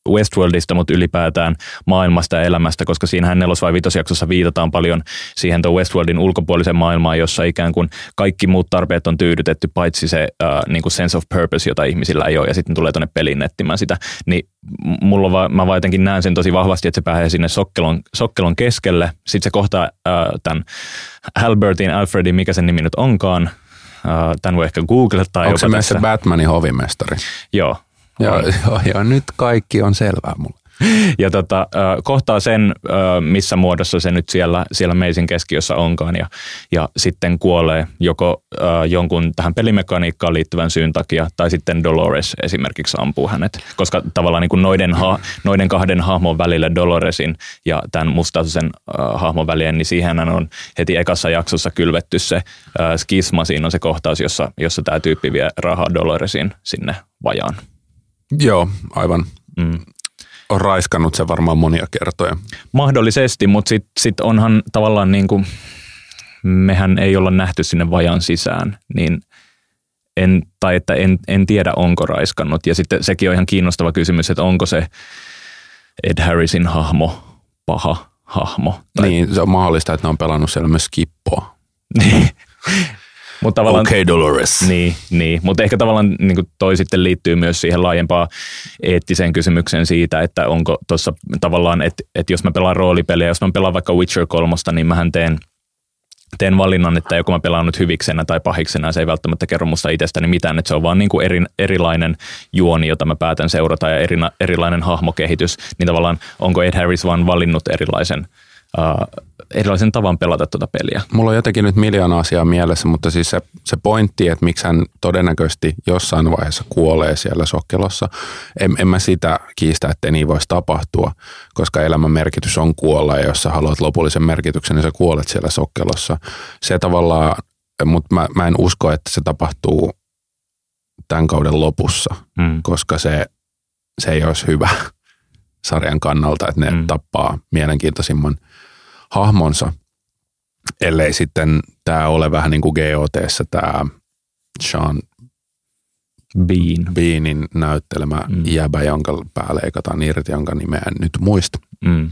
Westworldista, mutta ylipäätään maailmasta ja elämästä, koska siinähän nelos- vai vitosjaksossa viitataan paljon siihen tuon Westworldin ulkopuoliseen maailmaan, jossa ikään kuin kaikki muut tarpeet on tyydytetty, paitsi se äh, niin kuin sense of purpose, jota ihmisillä ei ole, ja sitten tulee tuonne peliin etsimään sitä. Niin mulla va- mä vaan jotenkin näen sen tosi vahvasti, että se pääsee sinne sokkelon, sokkelon keskelle, sitten se kohtaa äh, tämän Albertin, Alfredin, mikä sen nimi nyt onkaan, äh, tämän voi ehkä googlettaa Onko se myös se. Batmanin hovimestari? Joo, Joo, on. <laughs> joo, joo, nyt kaikki on selvää mulle. ja tota, kohtaa sen, missä muodossa se nyt siellä, siellä Meisin keskiössä onkaan ja, ja sitten kuolee joko jonkun tähän pelimekaniikkaan liittyvän syyn takia tai sitten Dolores esimerkiksi ampuu hänet, koska tavallaan niin kuin noiden, ha, noiden kahden hahmon välillä Doloresin ja tämän mustaisen hahmon välien, niin siihen on heti ekassa jaksossa kylvetty se skisma, siinä on se kohtaus, jossa, jossa tämä tyyppi vie rahaa Doloresin sinne vajaan. Joo, aivan. Mm. On raiskannut se varmaan monia kertoja. Mahdollisesti, mutta sitten sit onhan tavallaan niin kuin, mehän ei olla nähty sinne vajan sisään, niin en, tai että en, en tiedä onko raiskannut. Ja sitten sekin on ihan kiinnostava kysymys, että onko se Ed Harrisin hahmo paha hahmo. Tai, Niin, se on mahdollista, että ne on pelannut siellä myös skippoa. <laughs> Mutta tavallaan, Okay, Dolores. Niin, niin. mutta ehkä tavallaan niin kuin toi sitten liittyy myös siihen laajempaan eettiseen kysymykseen siitä, että onko tuossa tavallaan, että, että jos mä pelaan roolipeliä, jos mä pelaan vaikka Witcher 3, niin mähän teen teen valinnan, että joko mä pelaan nyt hyviksenä tai pahiksena, se ei välttämättä kerro musta itsestäni mitään, että se on vaan niin kuin eri, erilainen juoni, jota mä päätän seurata ja eri, erilainen hahmokehitys, niin tavallaan onko Ed Harris vaan valinnut erilaisen uh, erilaisen tavan pelata tuota peliä. Mulla on jotenkin nyt miljoona asiaa mielessä, mutta siis se, se pointti, että miksi hän todennäköisesti jossain vaiheessa kuolee siellä sokkelossa, en, en mä sitä kiistä, että niin voisi tapahtua, koska elämän merkitys on kuolla ja jos sä haluat lopullisen merkityksen, niin sä kuolet siellä sokkelossa. Se tavallaan, mutta mä, mä en usko, että se tapahtuu tämän kauden lopussa, mm. koska se, se ei olisi hyvä <laughs> sarjan kannalta, että ne mm. tappaa mielenkiintoisimman hahmonsa, ellei sitten tämä ole vähän niin kuin GOTssä tämä Sean Bean. Beanin näyttelemä mm. jäbä, jonka pää leikataan irti, jonka nimeä en nyt muista. Mm.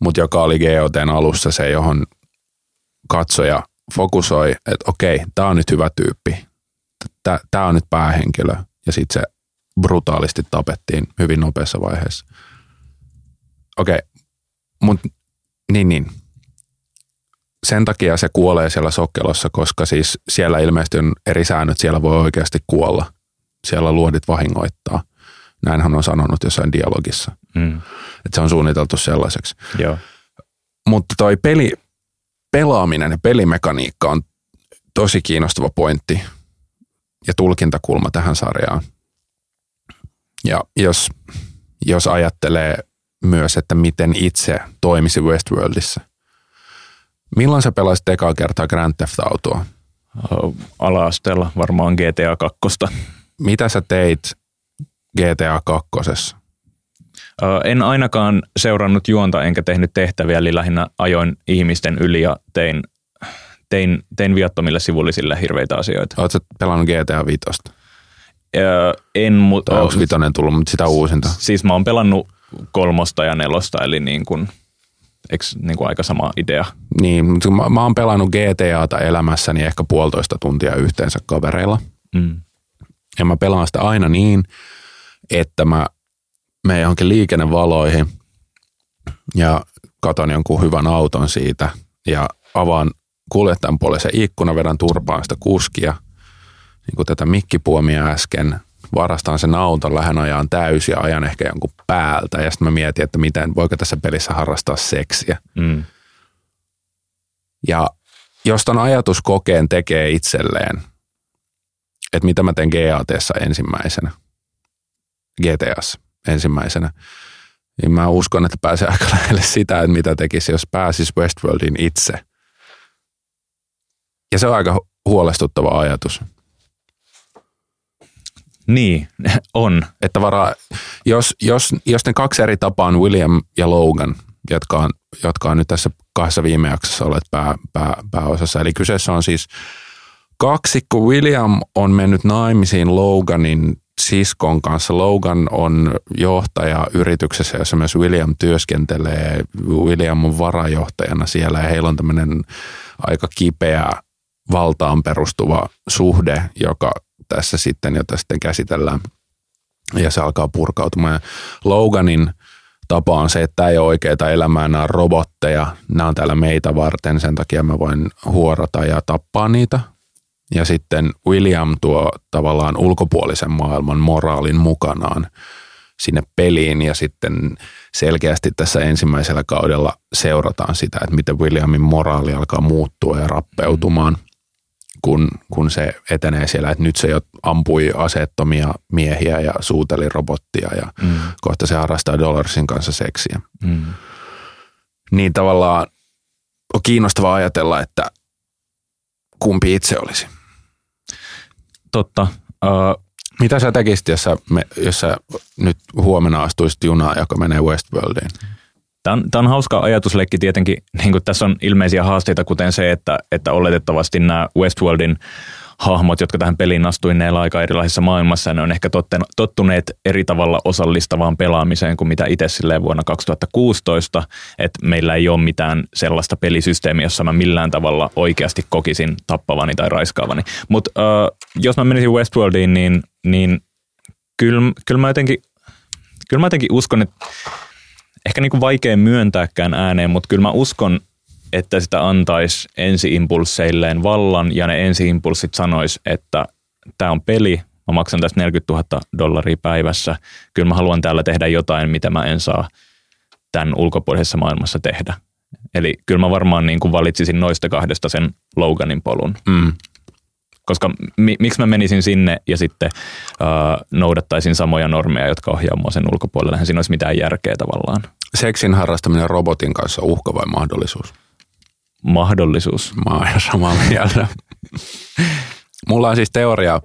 Mutta joka oli GOTn alussa se, johon katsoja fokusoi, että okei, tämä on nyt hyvä tyyppi. Tämä on nyt päähenkilö. Ja sitten se brutaalisti tapettiin hyvin nopeassa vaiheessa. Okei, mutta niin, niin. Sen takia se kuolee siellä sokkelossa, koska siis siellä ilmeisesti on eri säännöt, siellä voi oikeasti kuolla. Siellä luodit vahingoittaa. Näin hän on sanonut jossain dialogissa. Mm. Että se on suunniteltu sellaiseksi. Joo. Mutta toi peli, pelaaminen ja pelimekaniikka on tosi kiinnostava pointti ja tulkintakulma tähän sarjaan. Ja jos, jos ajattelee myös, että miten itse toimisi Westworldissa. Milloin sä pelasit ekaa kertaa Grand Theft Autoa? Ala-asteella varmaan GTA 2. Mitä sä teit GTA 2? En ainakaan seurannut juonta enkä tehnyt tehtäviä, eli lähinnä ajoin ihmisten yli ja tein, tein, tein viattomille sivullisille hirveitä asioita. Oletko pelannut GTA 5? En, mutta... Onko vitonen tullut, mutta sitä uusinta? Siis mä oon pelannut kolmosta ja nelosta, eli niin kuin, eikö niin kuin aika sama idea? Niin, mutta mä, mä oon pelannut GTAta elämässäni ehkä puolitoista tuntia yhteensä kavereilla. Mm. Ja mä pelaan sitä aina niin, että mä menen johonkin liikennevaloihin ja katon jonkun hyvän auton siitä ja avaan kuljettajan puolelle ikkuna, vedän turpaan sitä kuskia, niin kuin tätä mikkipuomia äsken, varastan sen auton, lähden ajaan täysin ja ajan ehkä jonkun päältä. Ja sitten mä mietin, että miten, voiko tässä pelissä harrastaa seksiä. Mm. Ja jos ton ajatuskokeen tekee itselleen, että mitä mä teen GATssa ensimmäisenä, GTAssa ensimmäisenä, niin mä uskon, että pääsee aika <laughs> lähelle sitä, että mitä tekisi, jos pääsisi Westworldin itse. Ja se on aika huolestuttava ajatus. Niin, on. Että varaa, jos, jos, jos ne kaksi eri tapaa on William ja Logan, jotka on, jotka on nyt tässä kahdessa viime jaksossa olleet pää, pää, pääosassa. Eli kyseessä on siis kaksikko. William on mennyt naimisiin Loganin siskon kanssa. Logan on johtaja yrityksessä, jossa myös William työskentelee. William on varajohtajana siellä ja heillä on tämmöinen aika kipeä valtaan perustuva suhde, joka tässä sitten, jota sitten käsitellään. Ja se alkaa purkautumaan. Ja Loganin tapa on se, että tämä ei ole oikeaa elämää, nämä on robotteja, nämä on täällä meitä varten, sen takia mä voin huorata ja tappaa niitä. Ja sitten William tuo tavallaan ulkopuolisen maailman moraalin mukanaan sinne peliin ja sitten selkeästi tässä ensimmäisellä kaudella seurataan sitä, että miten Williamin moraali alkaa muuttua ja rappeutumaan – kun, kun se etenee siellä, että nyt se jo ampui aseettomia miehiä ja suuteli robottia ja mm. kohta se harrastaa Dollarsin kanssa seksiä. Mm. Niin tavallaan on kiinnostavaa ajatella, että kumpi itse olisi. Totta. Uh, Mitä sä tekisit, jos sä, me, jos sä nyt huomenna astuisit junaan, joka menee Westworldiin? Tämä on, tämä on hauska ajatusleikki tietenkin. Niin kuin tässä on ilmeisiä haasteita, kuten se, että, että oletettavasti nämä Westworldin hahmot, jotka tähän peliin astuivat, ne aika erilaisissa maailmassa ne on ehkä totten, tottuneet eri tavalla osallistavaan pelaamiseen kuin mitä itse silleen vuonna 2016, että meillä ei ole mitään sellaista pelisysteemiä, jossa mä millään tavalla oikeasti kokisin tappavani tai raiskaavani. Mutta uh, jos mä menisin Westworldiin, niin, niin kyllä, kyllä, mä kyllä mä jotenkin uskon, että ehkä niin kuin vaikea myöntääkään ääneen, mutta kyllä mä uskon, että sitä antaisi ensiimpulseilleen vallan ja ne ensiimpulssit sanois, että tämä on peli, mä maksan tästä 40 000 dollaria päivässä, kyllä mä haluan täällä tehdä jotain, mitä mä en saa tämän ulkopuolisessa maailmassa tehdä. Eli kyllä mä varmaan niin kuin valitsisin noista kahdesta sen Loganin polun. Mm. Koska mi- miksi mä menisin sinne ja sitten uh, noudattaisin samoja normeja, jotka ohjaa mua sen ulkopuolelle. Eihän siinä olisi mitään järkeä tavallaan. Seksin harrastaminen robotin kanssa uhka vai mahdollisuus? Mahdollisuus. Mä oon ihan samalla mieltä. Mulla on siis teoria,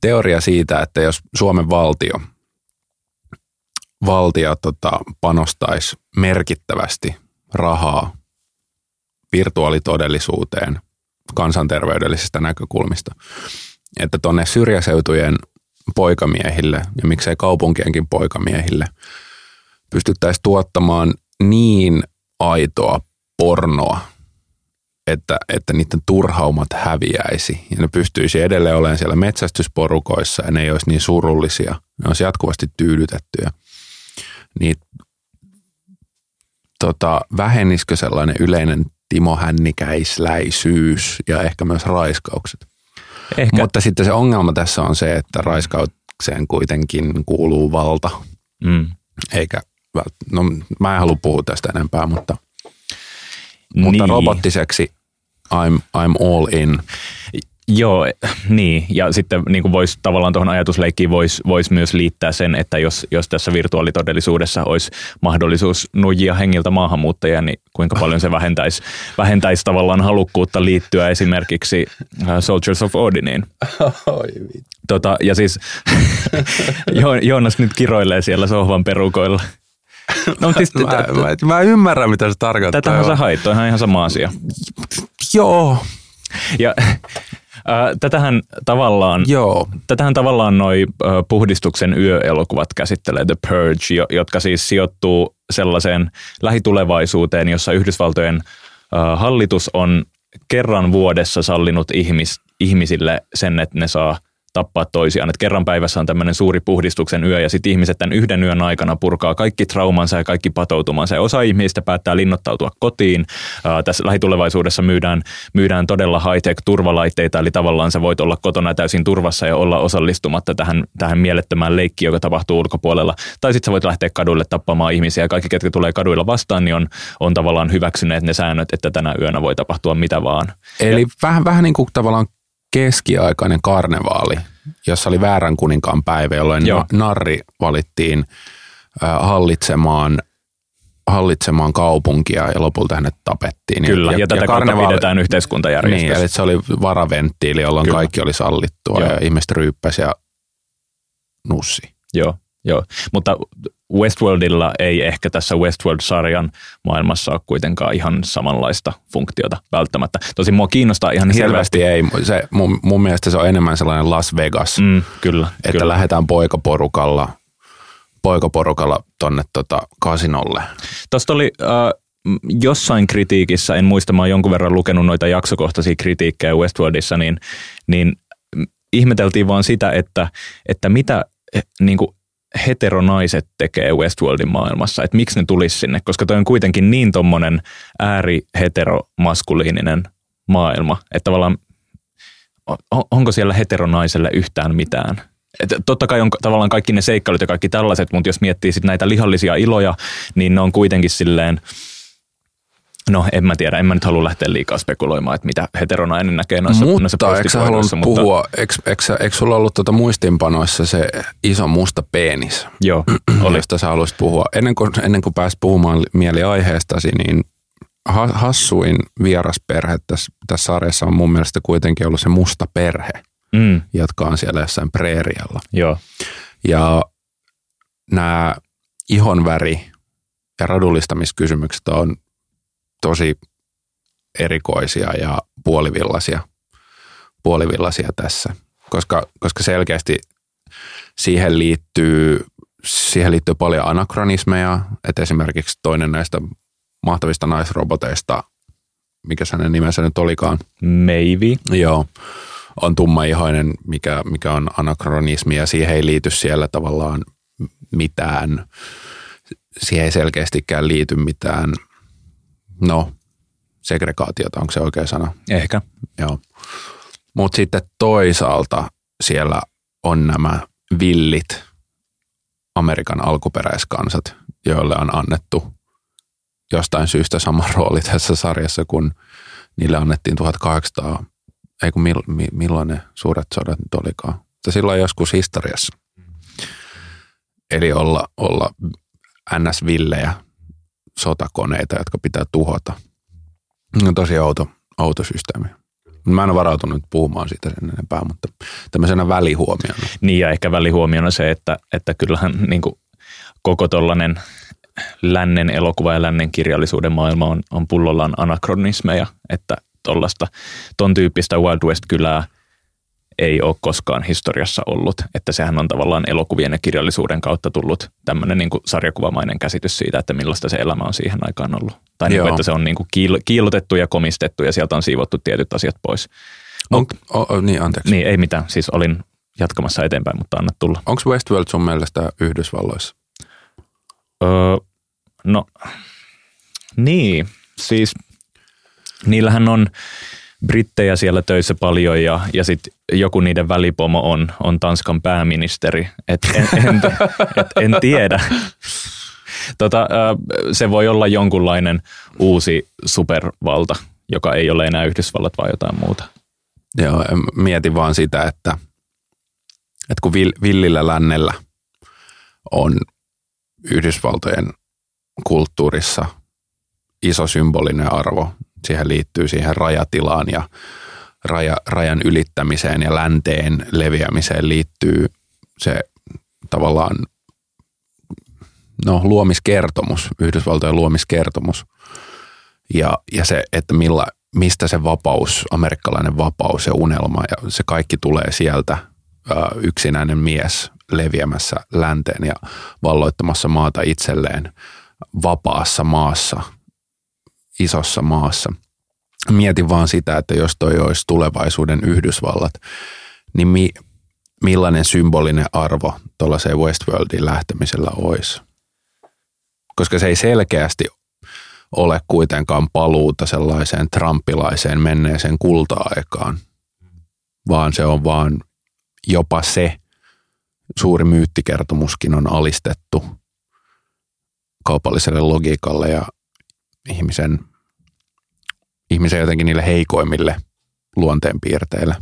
teoria siitä, että jos Suomen valtio, valtio tota, panostaisi merkittävästi rahaa virtuaalitodellisuuteen kansanterveydellisistä näkökulmista, että tuonne syrjäseutujen poikamiehille ja miksei kaupunkienkin poikamiehille pystyttäisiin tuottamaan niin aitoa pornoa, että, että niiden turhaumat häviäisi ja ne pystyisi edelleen olemaan siellä metsästysporukoissa ja ne ei olisi niin surullisia. Ne olisi jatkuvasti tyydytettyjä. Niin tota, vähenisikö sellainen yleinen Timo Hännikäisläisyys ja ehkä myös raiskaukset? Ehkä. Mutta sitten se ongelma tässä on se, että raiskaukseen kuitenkin kuuluu valta, Mm. eikä no mä en halua puhua tästä enempää, mutta, mutta Niin. robottiseksi I'm, I'm all in. Joo, <laughs> niin. Ja sitten niin kuin vois, tavallaan tuohon ajatusleikkiin voisi vois myös liittää sen, että jos, jos tässä virtuaalitodellisuudessa olisi mahdollisuus nujia hengiltä maahanmuuttajia, niin kuinka <laughs> paljon se vähentäisi, vähentäisi tavallaan halukkuutta liittyä esimerkiksi äh, Soldiers of Odiniin. <laughs> Oi Tota, ja siis Jo- Joonas nyt kiroilee siellä sohvan perukoilla. No, siis, Mä, mä, mä ymmärrän, mitä se tarkoittaa. tätähän sä hait, on ihan sama asia. Joo, Ja tätähän tavallaan joo. Tätähän tavallaan noi puhdistuksen yöelokuvat käsittelee, The Purge, jo- jotka siis sijoittuu sellaiseen lähitulevaisuuteen, jossa Yhdysvaltojen hallitus on kerran vuodessa sallinut ihmis, ihmisille sen, että ne saa tappaa toisiaan. Et kerran päivässä on tämmöinen suuri puhdistuksen yö ja sitten ihmiset tämän yhden yön aikana purkaa kaikki traumansa ja kaikki patoutumansa. Ja osa ihmisistä päättää linnoittautua kotiin. Ää, tässä lähitulevaisuudessa myydään, myydään todella high-tech turvalaitteita, eli tavallaan sä voit olla kotona täysin turvassa ja olla osallistumatta tähän, tähän mielettömään leikkiin, joka tapahtuu ulkopuolella. Tai sitten sä voit lähteä kaduille tappamaan ihmisiä ja kaikki, ketkä tulee kaduilla vastaan, niin on, on tavallaan hyväksyneet ne säännöt, että tänä yönä voi tapahtua mitä vaan. Eli vähän, vähän niin kuin tavallaan keskiaikainen karnevaali, jossa oli väärän kuninkaan päivä, jolloin Joo. na- narri valittiin hallitsemaan hallitsemaan kaupunkia ja lopulta hänet tapettiin. Kyllä, ja, ja tätä kautta karnevaali- pidetään Niin, yhteiskuntajärjestystä. eli se oli varaventtiili, jolloin Kyllä. kaikki oli sallittua Joo. ja ihmiset ryyppäsi ja nussi. Joo, joo. Mutta Westworldilla ei ehkä tässä Westworld-sarjan maailmassa ole kuitenkaan ihan samanlaista funktiota välttämättä. Tosin mua kiinnostaa ihan hirveästi. Selvästi ei. Se, mun, mun mielestä se on enemmän sellainen Las Vegas, mm, kyllä, että kyllä. lähdetään poikaporukalla, poikaporukalla tonne tota kasinolle. Tuosta oli äh, jossain kritiikissä, en muista, mä oon jonkun verran lukenut noita jaksokohtaisia kritiikkejä Westworldissa, niin, niin ihmeteltiin vaan sitä, että, että mitä eh, niin kuin heteronaiset tekee Westworldin maailmassa, että miksi ne tulisi sinne, koska toi on kuitenkin niin tommonen ääri-heteromaskuliininen maailma, että tavallaan on- onko siellä heteronaiselle yhtään mitään? Et totta kai on tavallaan kaikki ne seikkailut ja kaikki tällaiset, mutta jos miettii sit näitä lihallisia iloja, niin ne on kuitenkin silleen, no en mä tiedä, en mä nyt halua lähteä liikaa spekuloimaan, että mitä heteronainen näkee noissa, noissa mutta eikö sä halunnut prostituoiduissa, puhua, eikö, eikö, eikö sulla ollut tuota muistinpanoissa se iso musta penis, <clears throat> Joo, oli. josta sä haluaisit puhua? Ennen kuin, ennen kuin pääsit puhumaan mieli aiheestasi, niin ha- hassuin vierasperhe tässä, tässä sarjassa on mun mielestä kuitenkin ollut se musta perhe, Mm, jotka on siellä jossain preerialla. joo, Ja nämä ihonväri ja radullistamiskysymykset on erikoisia ja puolivillaisia, puolivillaisia tässä, koska, koska selkeästi siihen liittyy, siihen liittyy paljon anakronismeja, että esimerkiksi toinen näistä mahtavista naisroboteista, mikä hänen nimensä nyt olikaan, maybe. Joo, on tummaihoinen, mikä, mikä on anakronismi ja siihen ei liity siellä tavallaan mitään, siihen ei selkeästikään liity mitään, no segregaatiota, onko se oikea sana? Ehkä. Joo. Mutta sitten toisaalta siellä on nämä villit Amerikan alkuperäiskansat, joille on annettu jostain syystä sama <laughs> rooli tässä sarjassa, kun niille annettiin 1800, ei kun mill, mi, milloin ne suuret sodat nyt olikaan. Mutta silloin joskus historiassa. Eli olla, olla NS-villejä sotakoneita, jotka pitää tuhota. No tosi outo, outo systeemi. Mä en ole varautunut puhumaan siitä sen enempää, mutta tämmöisenä välihuomiona. Niin ja ehkä välihuomiona se, että, että kyllähän niin kuin koko tollainen lännen elokuva ja lännen kirjallisuuden maailma on, on pullollaan anakronismeja, että tollasta, ton tyyppistä Wild West-kylää ei ole koskaan historiassa ollut. Että sehän on tavallaan elokuvien ja kirjallisuuden kautta tullut tämmöinen niin sarjakuvamainen käsitys siitä, että millaista se elämä on siihen aikaan ollut. Tai niin kuin, että se on niin kuin kiil- kiilotettu ja komistettu ja sieltä on siivottu tietyt asiat pois. On, o, o, niin, anteeksi. Niin, ei mitään. Siis olin jatkamassa eteenpäin, mutta anna tulla. Onko Westworld sun mielestä Yhdysvalloissa? Öö, no, niin. Siis niillähän on brittejä siellä töissä paljon ja, ja sitten joku niiden välipomo on, on Tanskan pääministeri. Et en, en, et en tiedä. Tota, se voi olla jonkunlainen uusi supervalta, joka ei ole enää Yhdysvallat, vaan jotain muuta. Joo, mietin vaan sitä, että, että kun villillä lännellä on Yhdysvaltojen kulttuurissa iso symbolinen arvo, siihen liittyy siihen rajatilaan ja raja, rajan ylittämiseen ja länteen leviämiseen liittyy se tavallaan no, luomiskertomus, Yhdysvaltojen luomiskertomus. Ja, ja se, että millä, mistä se vapaus, amerikkalainen vapaus ja unelma, ja se kaikki tulee sieltä yksinäinen mies leviämässä länteen ja valloittamassa maata itselleen vapaassa maassa, isossa maassa. Mietin vaan sitä, että jos toi olisi tulevaisuuden Yhdysvallat, niin mi, millainen symbolinen arvo tuollaiseen Westworldin lähtemisellä olisi. Koska se ei selkeästi ole kuitenkaan paluuta sellaiseen trumpilaiseen menneeseen kulta-aikaan, vaan se on vaan jopa se suuri myyttikertomuskin on alistettu kaupalliselle logiikalle ja ihmisen, ihmisen jotenkin niille heikoimmille luonteenpiirteille.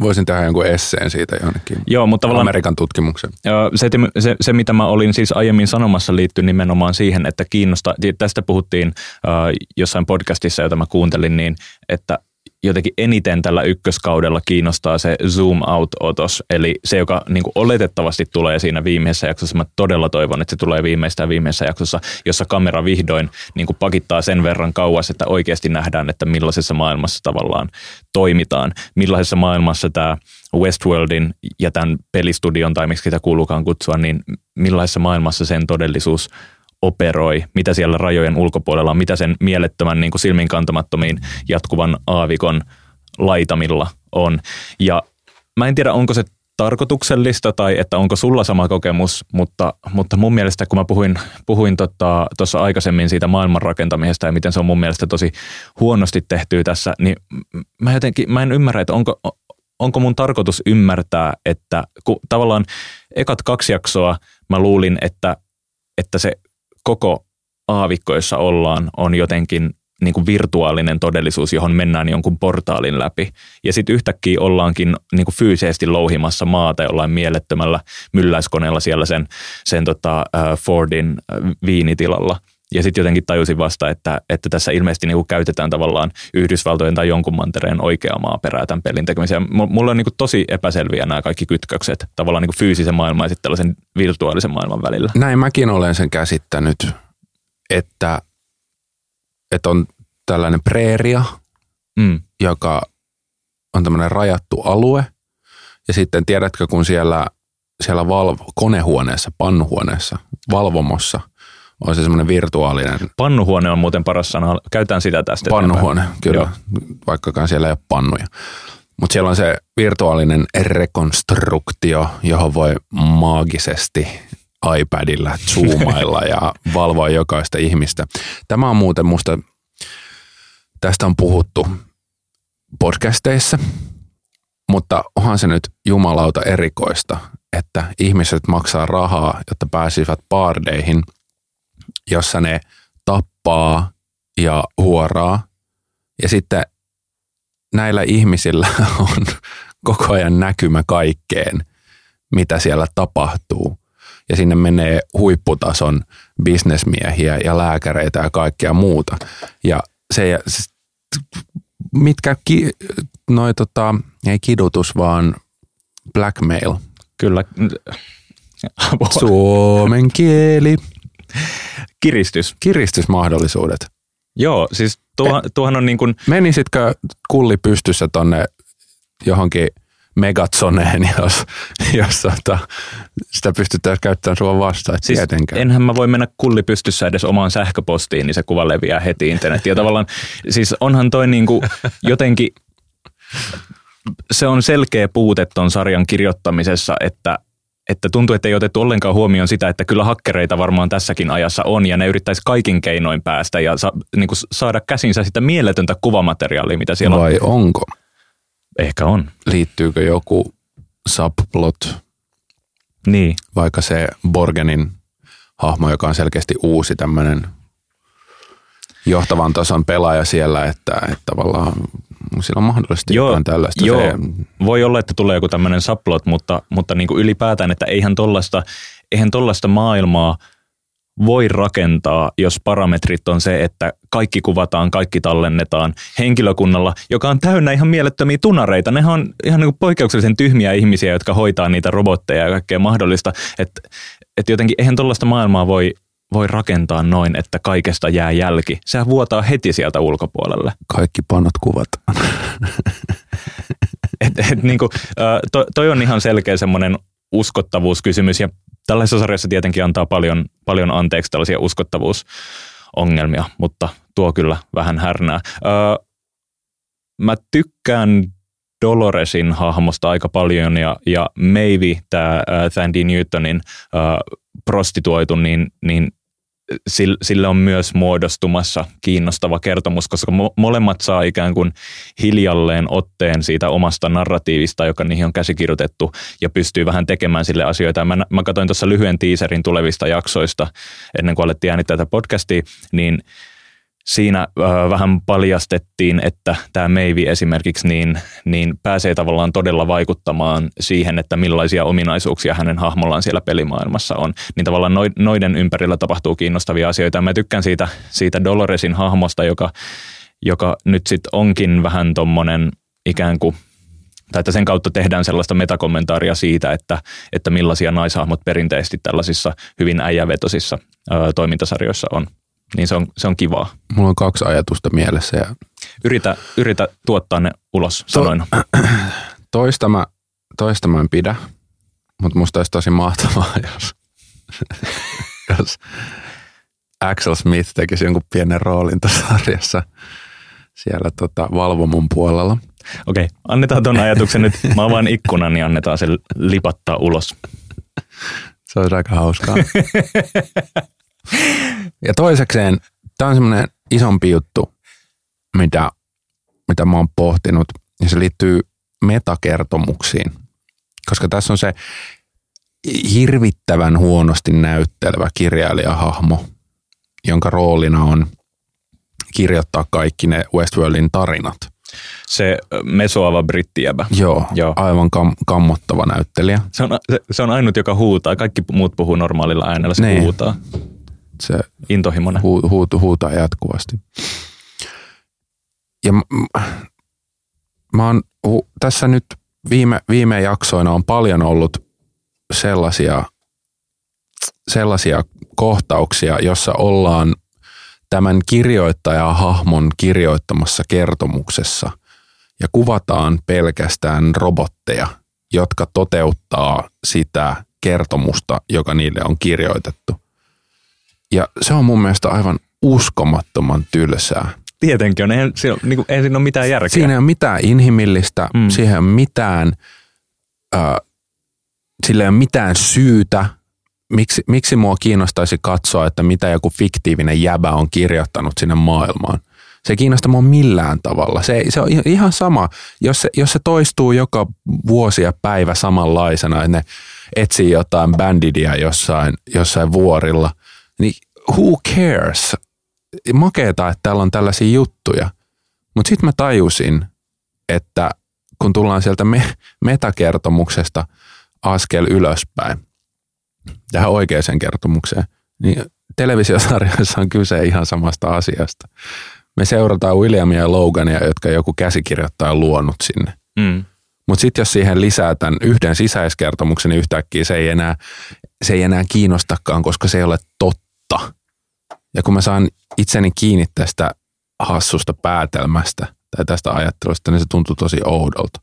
Voisin tehdä jonkun esseen siitä jonnekin Joo, mutta Amerikan tutkimuksen. Se, se, se, mitä mä olin siis aiemmin sanomassa, liittyy nimenomaan siihen, että kiinnostaa, tästä puhuttiin äh, jossain podcastissa, jota mä kuuntelin, niin että jotenkin eniten tällä ykköskaudella kiinnostaa se zoom out-otos, eli se, joka niin kuin oletettavasti tulee siinä viimeisessä jaksossa. Mä todella toivon, että se tulee viimeistään viimeisessä jaksossa, jossa kamera vihdoin niin kuin pakittaa sen verran kauas, että oikeasti nähdään, että millaisessa maailmassa tavallaan toimitaan. Millaisessa maailmassa tämä Westworldin ja tämän pelistudion, tai miksi sitä kuuluukaan kutsua, niin millaisessa maailmassa sen todellisuus operoi, mitä siellä rajojen ulkopuolella on, mitä sen mielettömän niin kuin silmin kantamattomiin jatkuvan aavikon laitamilla on. Ja mä en tiedä, onko se tarkoituksellista tai että onko sulla sama kokemus, mutta, mutta mun mielestä kun mä puhuin, puhuin tuossa tota, aikaisemmin siitä maailman rakentamisesta ja miten se on mun mielestä tosi huonosti tehty tässä, niin mä jotenkin, mä en ymmärrä, että onko, onko mun tarkoitus ymmärtää, että kun tavallaan ekat kaksi jaksoa mä luulin, että, että se koko aavikko, jossa ollaan, on jotenkin niin kuin virtuaalinen todellisuus, johon mennään jonkun portaalin läpi. Ja sitten yhtäkkiä ollaankin niin kuin fyysisesti louhimassa maata jollain mielettömällä mylläiskoneella siellä sen, sen tota, Fordin viinitilalla. Ja sitten jotenkin tajusin vasta, että, että tässä ilmeisesti niinku käytetään tavallaan Yhdysvaltojen tai jonkun mantereen oikeaa maaperää tämän pelin tekemiseen. Mulla on niinku tosi epäselviä nämä kaikki kytkökset tavallaan niinku fyysisen maailman ja sitten tällaisen virtuaalisen maailman välillä. Näin mäkin olen sen käsittänyt, että, että on tällainen preeria, mm. joka on tämmöinen rajattu alue. Ja sitten tiedätkö, kun siellä, siellä valvo, konehuoneessa, pannuhuoneessa, valvomossa – on se semmoinen virtuaalinen. Pannuhuone on muuten paras sana. Käytän sitä tästä. Pannuhuone, eteenpäin. kyllä. Joo. Vaikkakaan siellä ei ole pannuja. Mutta siellä on se virtuaalinen rekonstruktio, johon voi maagisesti iPadilla zoomailla <laughs> ja valvoa jokaista ihmistä. Tämä on muuten musta, tästä on puhuttu podcasteissa, mutta onhan se nyt jumalauta erikoista, että ihmiset maksaa rahaa, jotta pääsisivät paardeihin – jossa ne tappaa ja huoraa. Ja sitten näillä ihmisillä <laughs> on koko ajan näkymä kaikkeen, mitä siellä tapahtuu. Ja sinne menee huipputason bisnesmiehiä ja lääkäreitä ja kaikkea muuta. Ja se, mitkä, ki, noi tota, ei kidutus, vaan blackmail. Kyllä. Suomen kieli. <laughs> Kiristys. Kiristysmahdollisuudet. Joo, siis tuo, tuohan on niin kuin... Menisitkö kulli pystyssä tonne johonkin Megatsoneen, <laughs> jos, jos ota, sitä pystytään käyttämään sua vastaan. Siis tietenkään. enhän mä voi mennä kulli pystyssä edes omaan sähköpostiin, niin se kuva leviää heti internetiin. Ja tavallaan, siis onhan toi niinku jotenkin, se on selkeä puute ton sarjan kirjoittamisessa, että että tuntuu, että ei otettu ollenkaan huomioon sitä, että kyllä hakkereita varmaan tässäkin ajassa on, ja ne yrittäisi kaikin keinoin päästä ja sa, niin kuin saada käsinsä sitä mieletöntä kuvamateriaalia, mitä siellä Vai on. Vai onko? Ehkä on. Liittyykö joku subplot? Niin. Vaikka se Borgenin hahmo, joka on selkeästi uusi tämmöinen johtavan tason pelaaja siellä, että, että tavallaan sillä on mahdollisesti joo, jotain tällaista. Joo, se, voi olla, että tulee joku tämmöinen subplot, mutta, mutta niin kuin ylipäätään, että eihän tollaista, eihän tollaista maailmaa – voi rakentaa, jos parametrit on se, että kaikki kuvataan, kaikki tallennetaan henkilökunnalla, joka on täynnä ihan mielettömiä tunareita. Ne on ihan niin kuin poikkeuksellisen tyhmiä ihmisiä, jotka hoitaa niitä robotteja ja kaikkea mahdollista. Että et jotenkin eihän tuollaista maailmaa voi, voi rakentaa noin, että kaikesta jää jälki. Sehän vuotaa heti sieltä ulkopuolelle. Kaikki panot kuvataan. et, et, niin kuin, to, toi on ihan selkeä semmoinen uskottavuuskysymys ja tällaisessa sarjassa tietenkin antaa paljon, paljon anteeksi tällaisia uskottavuusongelmia, mutta tuo kyllä vähän härnää. Öö, mä tykkään Doloresin hahmosta aika paljon ja, ja Maybe, tämä Thandy Newtonin äh, prostituoitu, niin, niin sille on myös muodostumassa kiinnostava kertomus, koska molemmat saa ikään kuin hiljalleen otteen siitä omasta narratiivista, joka niihin on käsikirjoitettu ja pystyy vähän tekemään sille asioita. Mä, mä katsoin tuossa lyhyen teaserin tulevista jaksoista ennen kuin alettiin äänittää tätä podcastia, niin – siinä äh, vähän paljastettiin, että tämä Meivi esimerkiksi niin, niin pääsee tavallaan todella vaikuttamaan siihen, että millaisia ominaisuuksia hänen hahmollaan siellä pelimaailmassa on. Niin tavallaan noiden ympärillä tapahtuu kiinnostavia asioita. Mä tykkään siitä, siitä Doloresin hahmosta, joka, joka nyt sitten onkin vähän tommonen ikään kuin tai että sen kautta tehdään sellaista metakommentaaria siitä, että, että millaisia naishahmot perinteisesti tällaisissa hyvin äijävetosissa ö, toimintasarjoissa on niin se on, se on kivaa. Mulla on kaksi ajatusta mielessä. Ja... Yritä, yritä tuottaa ne ulos sanoina. To, <clears throat> toista, mä, toista mä en pidä, mutta musta olisi tosi mahtavaa, <laughs> jos, jos Axel Smith tekisi jonkun pienen roolin tässä sarjassa siellä tota, valvomon puolella. Okei, annetaan tuon ajatuksen nyt. Mä avaan ikkunan, niin annetaan se lipattaa ulos. Se olisi aika hauskaa. <laughs> Ja toisekseen, tämä on semmoinen isompi juttu, mitä, mitä mä oon pohtinut, ja se liittyy metakertomuksiin. Koska tässä on se hirvittävän huonosti näyttelevä kirjailijahahmo, jonka roolina on kirjoittaa kaikki ne Westworldin tarinat. Se mesoava brittijäbä. Joo, Joo. aivan kam- kammottava näyttelijä. Se on, se, se on ainut, joka huutaa. Kaikki muut puhuu normaalilla äänellä, se niin. huutaa se Intohimoinen. Hu, hu, huutaa jatkuvasti. Ja mä, mä oon, hu, tässä nyt viime, viime jaksoina on paljon ollut sellaisia, sellaisia kohtauksia, jossa ollaan tämän kirjoittajahahmon kirjoittamassa kertomuksessa ja kuvataan pelkästään robotteja, jotka toteuttaa sitä kertomusta, joka niille on kirjoitettu. Ja se on mun mielestä aivan uskomattoman tylsää. Tietenkin on. Eihän, siinä, niin kuin, eihän siinä ole mitään järkeä. Siinä ei ole mitään inhimillistä, mm. siihen ei ole mitään, äh, sillä ei ole mitään syytä, miksi, miksi mua kiinnostaisi katsoa, että mitä joku fiktiivinen jäbä on kirjoittanut sinne maailmaan. Se ei kiinnosta mua millään tavalla. Se, se on ihan sama, jos se, jos se toistuu joka vuosi ja päivä samanlaisena, että ne etsii jotain bandidia jossain, jossain vuorilla – niin who cares? makeeta, että täällä on tällaisia juttuja. Mutta sitten mä tajusin, että kun tullaan sieltä me- metakertomuksesta askel ylöspäin tähän oikeaan kertomukseen, niin televisiosarjoissa on kyse ihan samasta asiasta. Me seurataan Williamia ja Logania, jotka joku käsikirjoittaja luonut sinne. Mm. Mutta sitten jos siihen lisää tämän yhden sisäiskertomuksen, niin yhtäkkiä se ei, enää, se ei enää kiinnostakaan, koska se ei ole totta. Ja kun mä saan itseni kiinni tästä hassusta päätelmästä tai tästä ajattelusta, niin se tuntuu tosi oudolta.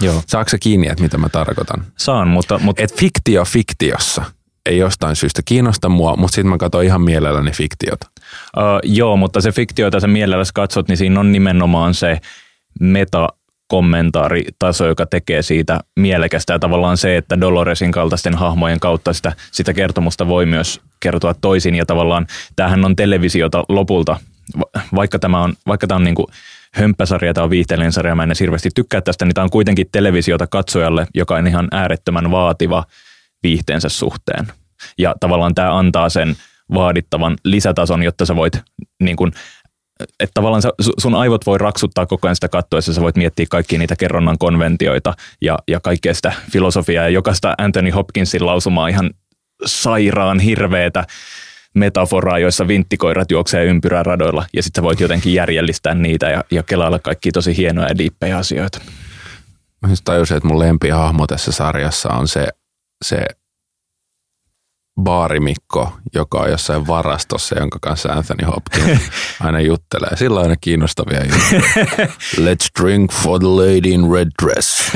Joo. Saako se kiinni, että mitä mä tarkoitan? Saan, mutta, mutta Et fiktio fiktiossa ei jostain syystä kiinnosta mua, mutta sitten mä katson ihan mielelläni fiktiota. Uh, joo, mutta se fiktio, jota sä mielelläsi katsot, niin siinä on nimenomaan se meta-kommentaaritaso, joka tekee siitä mielekästä. Ja tavallaan se, että Doloresin kaltaisten hahmojen kautta sitä, sitä kertomusta voi myös kertoa toisin. Ja tavallaan tämähän on televisiota lopulta, va- vaikka tämä on, vaikka tämä on niin kuin hömppäsarja, tämä on viihteellinen sarja, mä en hirveästi tykkää tästä, niin tämä on kuitenkin televisiota katsojalle, joka on ihan äärettömän vaativa viihteensä suhteen. Ja tavallaan tämä antaa sen vaadittavan lisätason, jotta sä voit niin kuin, että tavallaan sun aivot voi raksuttaa koko ajan sitä kattoessa, sä voit miettiä kaikkia niitä kerronnan konventioita ja, ja kaikkea sitä filosofiaa ja jokaista Anthony Hopkinsin lausumaa ihan sairaan hirveetä metaforaa, joissa vinttikoirat juoksee ympyrää radoilla ja sitten sä voit jotenkin järjellistää niitä ja, ja kelailla kaikki tosi hienoja ja diippejä asioita. Mä tajusin, että mun lempihahmo tässä sarjassa on se, se baarimikko, joka on jossain varastossa, jonka kanssa Anthony Hopkins aina juttelee. Sillä on aina kiinnostavia juttuja. <laughs> Let's drink for the lady in red dress.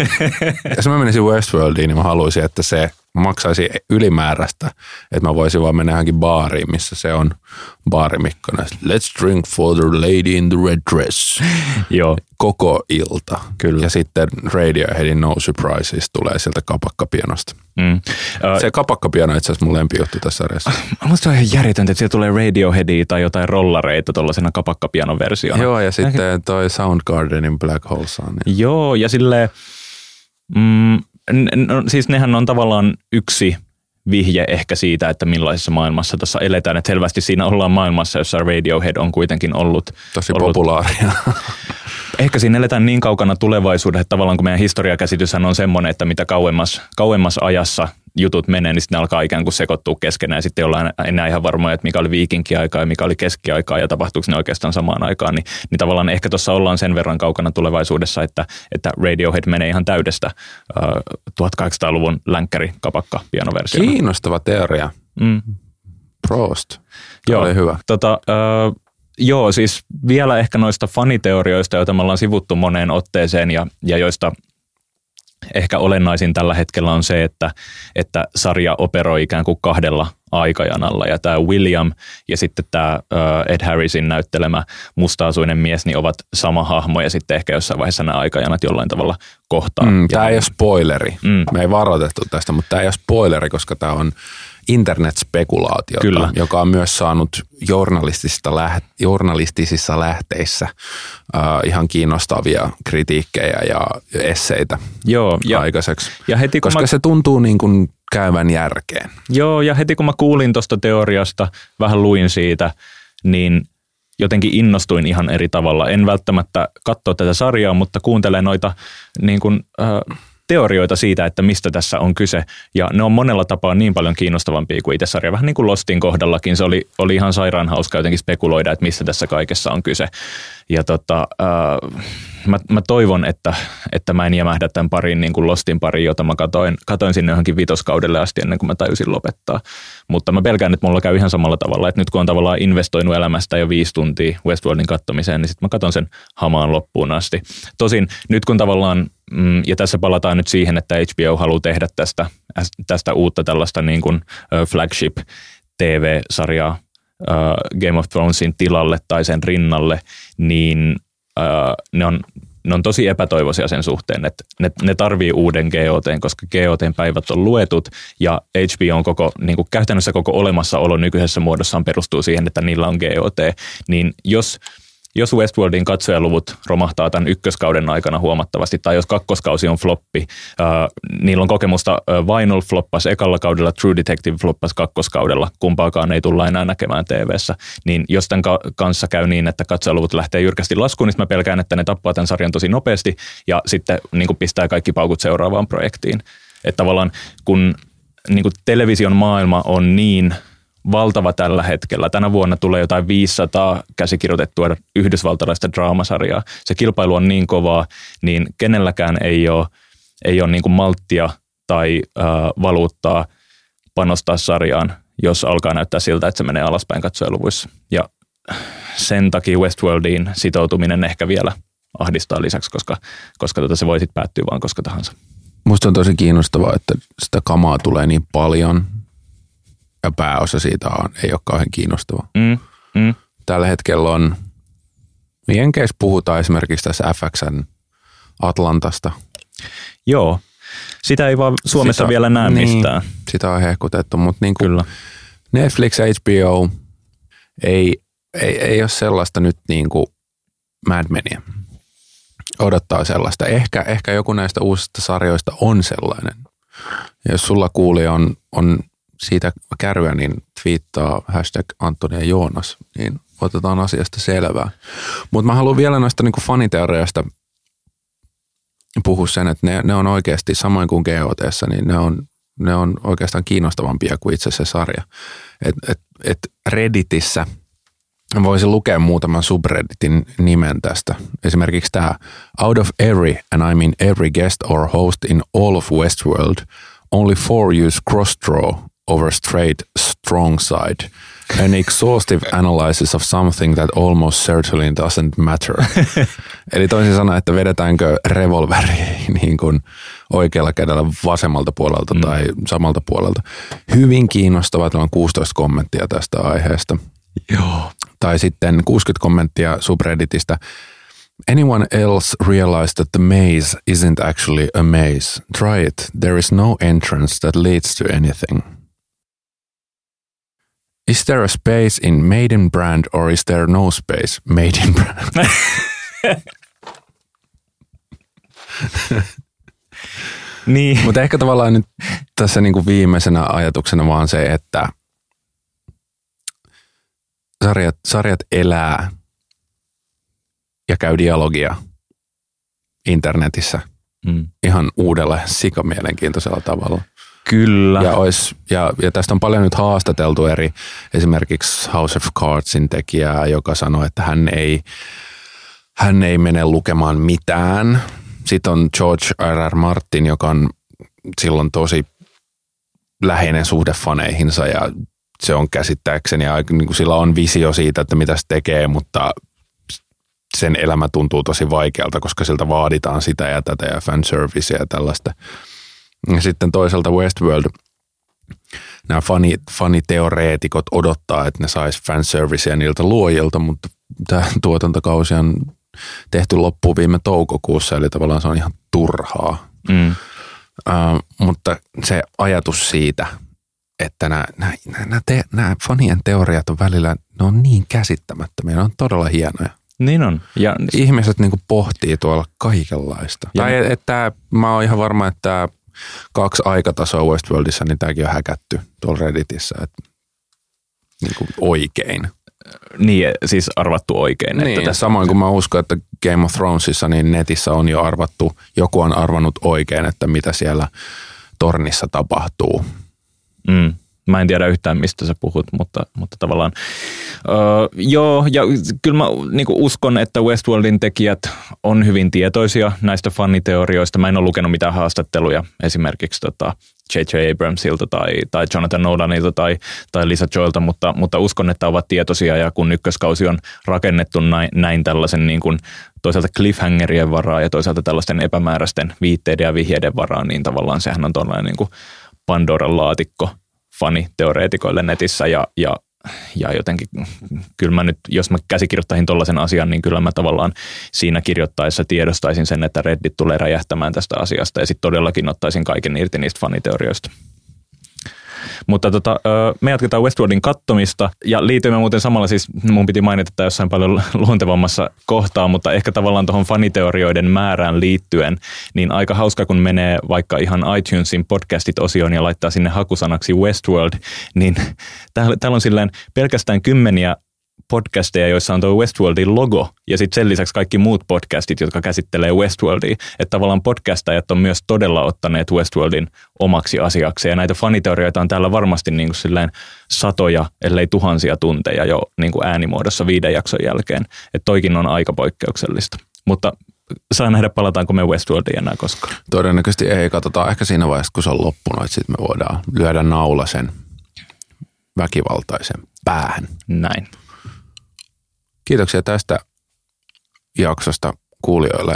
Jos mä menisin Westworldiin, niin mä haluaisin, että se maksaisi ylimääräistä, että mä voisin vaan mennä johonkin baariin, missä se on baarimikkona. Let's drink for the lady in the red dress. <laughs> Joo, Koko ilta. Kyllä. Ja sitten Radioheadin No Surprises tulee sieltä kapakkapianosta. mm. Ö, Se kapakkapiano on itse asiassa mun lempijuttu tässä sarjassa. <laughs> Musta se on ihan järjetöntä, että siellä tulee Radioheadia tai jotain rollareita tuollaisena kapakkapianon versiona. Joo, ja sitten toi Soundgardenin Black Hole Sun. Joo, ja sille mm, no, siis nehän on tavallaan yksi vihje ehkä siitä, että millaisessa maailmassa tuossa eletään. Että selvästi siinä ollaan maailmassa, jossa Radiohead on kuitenkin ollut. Tosi ollut populaaria. <laughs> Ehkä siinä eletään niin kaukana tulevaisuudessa, että tavallaan kun meidän historiakäsityshän on semmoinen, että mitä kauemmas, kauemmas ajassa jutut menee, niin sitten ne alkaa ikään kuin sekoittua keskenään. Sitten ei olla enää ihan varmoja, että mikä oli viikinkiaikaa ja mikä oli keskiaikaa ja tapahtuuko ne oikeastaan samaan aikaan. Niin, niin tavallaan ehkä tuossa ollaan sen verran kaukana tulevaisuudessa, että, että Radiohead menee ihan täydestä uh, 1800-luvun länkkäri kapakka pianoversio. Kiinnostava teoria. Mm. Prost. Tämä Joo. oli hyvä. Tota, ö, joo, siis vielä ehkä noista faniteorioista, joita me ollaan sivuttu moneen otteeseen ja, ja joista ehkä olennaisin tällä hetkellä on se, että, että sarja operoi ikään kuin kahdella aikajanalla ja tämä William ja sitten tämä Ed Harrisin näyttelemä mustaasuinen mies niin ovat sama hahmo ja sitten ehkä jossain vaiheessa nämä aikajanat jollain tavalla kohtaa. Mm, tämä ei ole spoileri. Mm. Me ei varoitettu tästä, mutta tämä ei ole spoileri, koska tämä on internetspekulaatiota, Kyllä. joka on myös saanut journalistisista läht- journalistisissa lähteissä äh, ihan kiinnostavia kritiikkejä ja esseitä Joo, ja, aikaiseksi. ja heti Koska mä, se tuntuu niin kuin käyvän järkeen. Joo, ja heti kun mä kuulin tuosta teoriasta, vähän luin siitä, niin jotenkin innostuin ihan eri tavalla. En välttämättä katsoa tätä sarjaa, mutta kuuntelen noita niin kuin, äh, teorioita siitä, että mistä tässä on kyse. Ja ne on monella tapaa niin paljon kiinnostavampia kuin itse sarja. Vähän niin kuin Lostin kohdallakin. Se oli, oli ihan sairaan hauska jotenkin spekuloida, että mistä tässä kaikessa on kyse. Ja tota, äh, mä, mä, toivon, että, että mä en jämähdä tämän pariin niin kuin Lostin pariin, jota mä katoin, katoin sinne johonkin vitoskaudelle asti ennen kuin mä tajusin lopettaa. Mutta mä pelkään, että mulla käy ihan samalla tavalla, että nyt kun on tavallaan investoinut elämästä jo viisi tuntia Westworldin kattomiseen, niin sitten mä katon sen hamaan loppuun asti. Tosin nyt kun tavallaan, mm, ja tässä palataan nyt siihen, että HBO haluaa tehdä tästä, tästä uutta tällaista niin kuin flagship TV-sarjaa Game of Thronesin tilalle tai sen rinnalle, niin ö, ne on ne on tosi epätoivoisia sen suhteen, että ne, ne tarvii uuden GOT, koska GOT-päivät on luetut ja HBO on koko, niin kuin käytännössä koko olemassaolo nykyisessä muodossaan perustuu siihen, että niillä on GOT, niin jos jos Westworldin katsojaluvut romahtaa tämän ykköskauden aikana huomattavasti, tai jos kakkoskausi on floppi, äh, niillä on kokemusta äh, Vinyl floppas ekalla kaudella, True Detective floppas kakkoskaudella, kumpaakaan ei tulla enää näkemään TV-ssä, niin jos tämän ka- kanssa käy niin, että katsojaluvut lähtee jyrkästi laskuun, niin mä pelkään, että ne tappaa tämän sarjan tosi nopeasti ja sitten niin pistää kaikki paukut seuraavaan projektiin. Että tavallaan kun niin television maailma on niin valtava tällä hetkellä. Tänä vuonna tulee jotain 500 käsikirjoitettua yhdysvaltalaista draamasarjaa. Se kilpailu on niin kovaa, niin kenelläkään ei ole, ei ole niin kuin malttia tai äh, valuuttaa panostaa sarjaan, jos alkaa näyttää siltä, että se menee alaspäin katsojaluvuissa. Ja sen takia Westworldiin sitoutuminen ehkä vielä ahdistaa lisäksi, koska, koska tota se voi sitten päättyä vaan koska tahansa. Musta on tosi kiinnostavaa, että sitä kamaa tulee niin paljon ja pääosa siitä on, ei ole kauhean kiinnostava. Mm, mm. Tällä hetkellä on, Jenkeissä puhutaan esimerkiksi tässä FXn Atlantasta. Joo, sitä ei vaan Suomessa sitä, vielä näe niin, mistään. Sitä on hehkutettu, mutta niin kuin Kyllä. Netflix, HBO ei, ei, ei ole sellaista nyt niin kuin Mad Menia. Odottaa sellaista. Ehkä, ehkä joku näistä uusista sarjoista on sellainen. Ja jos sulla kuuli on, on siitä kärryä, niin twiittaa hashtag Antonia Joonas, niin otetaan asiasta selvää. Mutta mä haluan vielä noista niinku faniteoriasta puhua sen, että ne, ne on oikeasti, samoin kuin GOT, niin ne on, ne on oikeastaan kiinnostavampia kuin itse se sarja. Et, et, et Redditissä voisin lukea muutaman subredditin nimen tästä. Esimerkiksi tämä Out of every, and I mean every guest or host in all of Westworld, only four use cross-draw over straight strong side. An exhaustive analysis of something that almost certainly doesn't matter. <laughs> Eli toisin sanoen, että vedetäänkö revolveri <laughs> niin kuin oikealla kädellä vasemmalta puolelta mm. tai samalta puolelta. Hyvin kiinnostavat, on 16 kommenttia tästä aiheesta. Joo. Tai sitten 60 kommenttia subredditistä. Anyone else realize that the maze isn't actually a maze? Try it. There is no entrance that leads to anything. Is there a space in Maiden brand or is there no space Maiden brand? <laughs> niin. Mutta ehkä tavallaan nyt tässä niinku viimeisenä ajatuksena vaan se, että sarjat, sarjat elää ja käy dialogia internetissä mm. ihan uudella sikamielenkiintoisella tavalla. Kyllä. Ja, ois, ja, ja tästä on paljon nyt haastateltu eri, esimerkiksi House of Cardsin tekijää, joka sanoi, että hän ei, hän ei mene lukemaan mitään. Sitten on George R. R. Martin, joka on silloin tosi läheinen suhde faneihinsa ja se on käsittääkseni, ja niin kuin sillä on visio siitä, että mitä se tekee, mutta sen elämä tuntuu tosi vaikealta, koska siltä vaaditaan sitä ja tätä ja fanserviceä ja tällaista. Ja sitten toisaalta Westworld, nämä fani, faniteoreetikot odottaa, että ne sais fanservicea niiltä luojilta, mutta tämä tuotantokausi on tehty loppuun viime toukokuussa, eli tavallaan se on ihan turhaa. Mm. Uh, mutta se ajatus siitä, että nämä, nämä, nämä, te, nämä fanien teoriat on välillä, ne on niin käsittämättömiä, ne on todella hienoja. Niin on. Ja ihmiset niin pohtii tuolla kaikenlaista. Ja tai että mä oon ihan varma, että kaksi aikatasoa Westworldissa, niin tämäkin on häkätty tuolla Redditissä, että niin kuin oikein. Niin, siis arvattu oikein. Niin, että tässä... samoin kuin mä uskon, että Game of Thronesissa, niin netissä on jo arvattu, joku on arvannut oikein, että mitä siellä tornissa tapahtuu. Mm. Mä en tiedä yhtään, mistä sä puhut, mutta, mutta tavallaan öö, joo, ja kyllä mä niin uskon, että Westworldin tekijät on hyvin tietoisia näistä faniteorioista. Mä en ole lukenut mitään haastatteluja esimerkiksi tota, J.J. Abramsilta tai, tai Jonathan Nolanilta tai, tai Lisa Joelta, mutta, mutta uskon, että ovat tietoisia ja kun ykköskausi on rakennettu näin, näin tällaisen niin kuin toisaalta cliffhangerien varaa ja toisaalta tällaisten epämääräisten viitteiden ja vihjeiden varaan, niin tavallaan sehän on tuollainen niin kuin Pandoran laatikko – faniteoreetikoille netissä ja, ja, ja jotenkin kyllä mä nyt, jos mä käsikirjoittaisin tollaisen asian, niin kyllä mä tavallaan siinä kirjoittaessa tiedostaisin sen, että Reddit tulee räjähtämään tästä asiasta ja sitten todellakin ottaisin kaiken irti niistä faniteorioista. Mutta tota, me jatketaan Westworldin kattomista ja liityimme muuten samalla siis, mun piti mainita että jossain paljon luontevammassa kohtaa, mutta ehkä tavallaan tuohon faniteorioiden määrään liittyen, niin aika hauska kun menee vaikka ihan iTunesin podcastit-osioon ja laittaa sinne hakusanaksi Westworld, niin <laughs> täällä, täällä on silleen pelkästään kymmeniä podcasteja, joissa on tuo Westworldin logo ja sitten sen lisäksi kaikki muut podcastit, jotka käsittelee Westworldia. Että tavallaan podcastajat on myös todella ottaneet Westworldin omaksi asiaksi ja näitä faniteorioita on täällä varmasti niin kuin satoja, ellei tuhansia tunteja jo niin kuin äänimuodossa viiden jakson jälkeen. Että toikin on aika poikkeuksellista. Mutta saa nähdä, palataanko me Westworldiin enää koskaan. Todennäköisesti ei. Katsotaan ehkä siinä vaiheessa, kun se on loppunut, että sitten me voidaan lyödä naula sen väkivaltaisen päähän. Näin. Kiitoksia tästä jaksosta kuulijoille.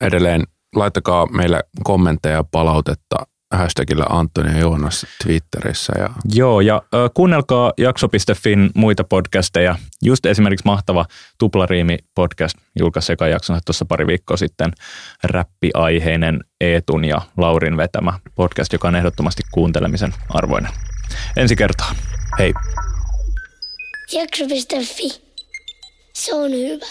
Edelleen laittakaa meille kommentteja ja palautetta hashtagillä Antoni ja Joonas Twitterissä. Ja... Joo, ja äh, kuunnelkaa jakso.fin muita podcasteja. Just esimerkiksi mahtava Tuplariimi podcast julkaisi eka jaksonsa tuossa pari viikkoa sitten. Räppiaiheinen Eetun ja Laurin vetämä podcast, joka on ehdottomasti kuuntelemisen arvoinen. Ensi kertaa. Hei. Jakso.fi. Se on hyvä.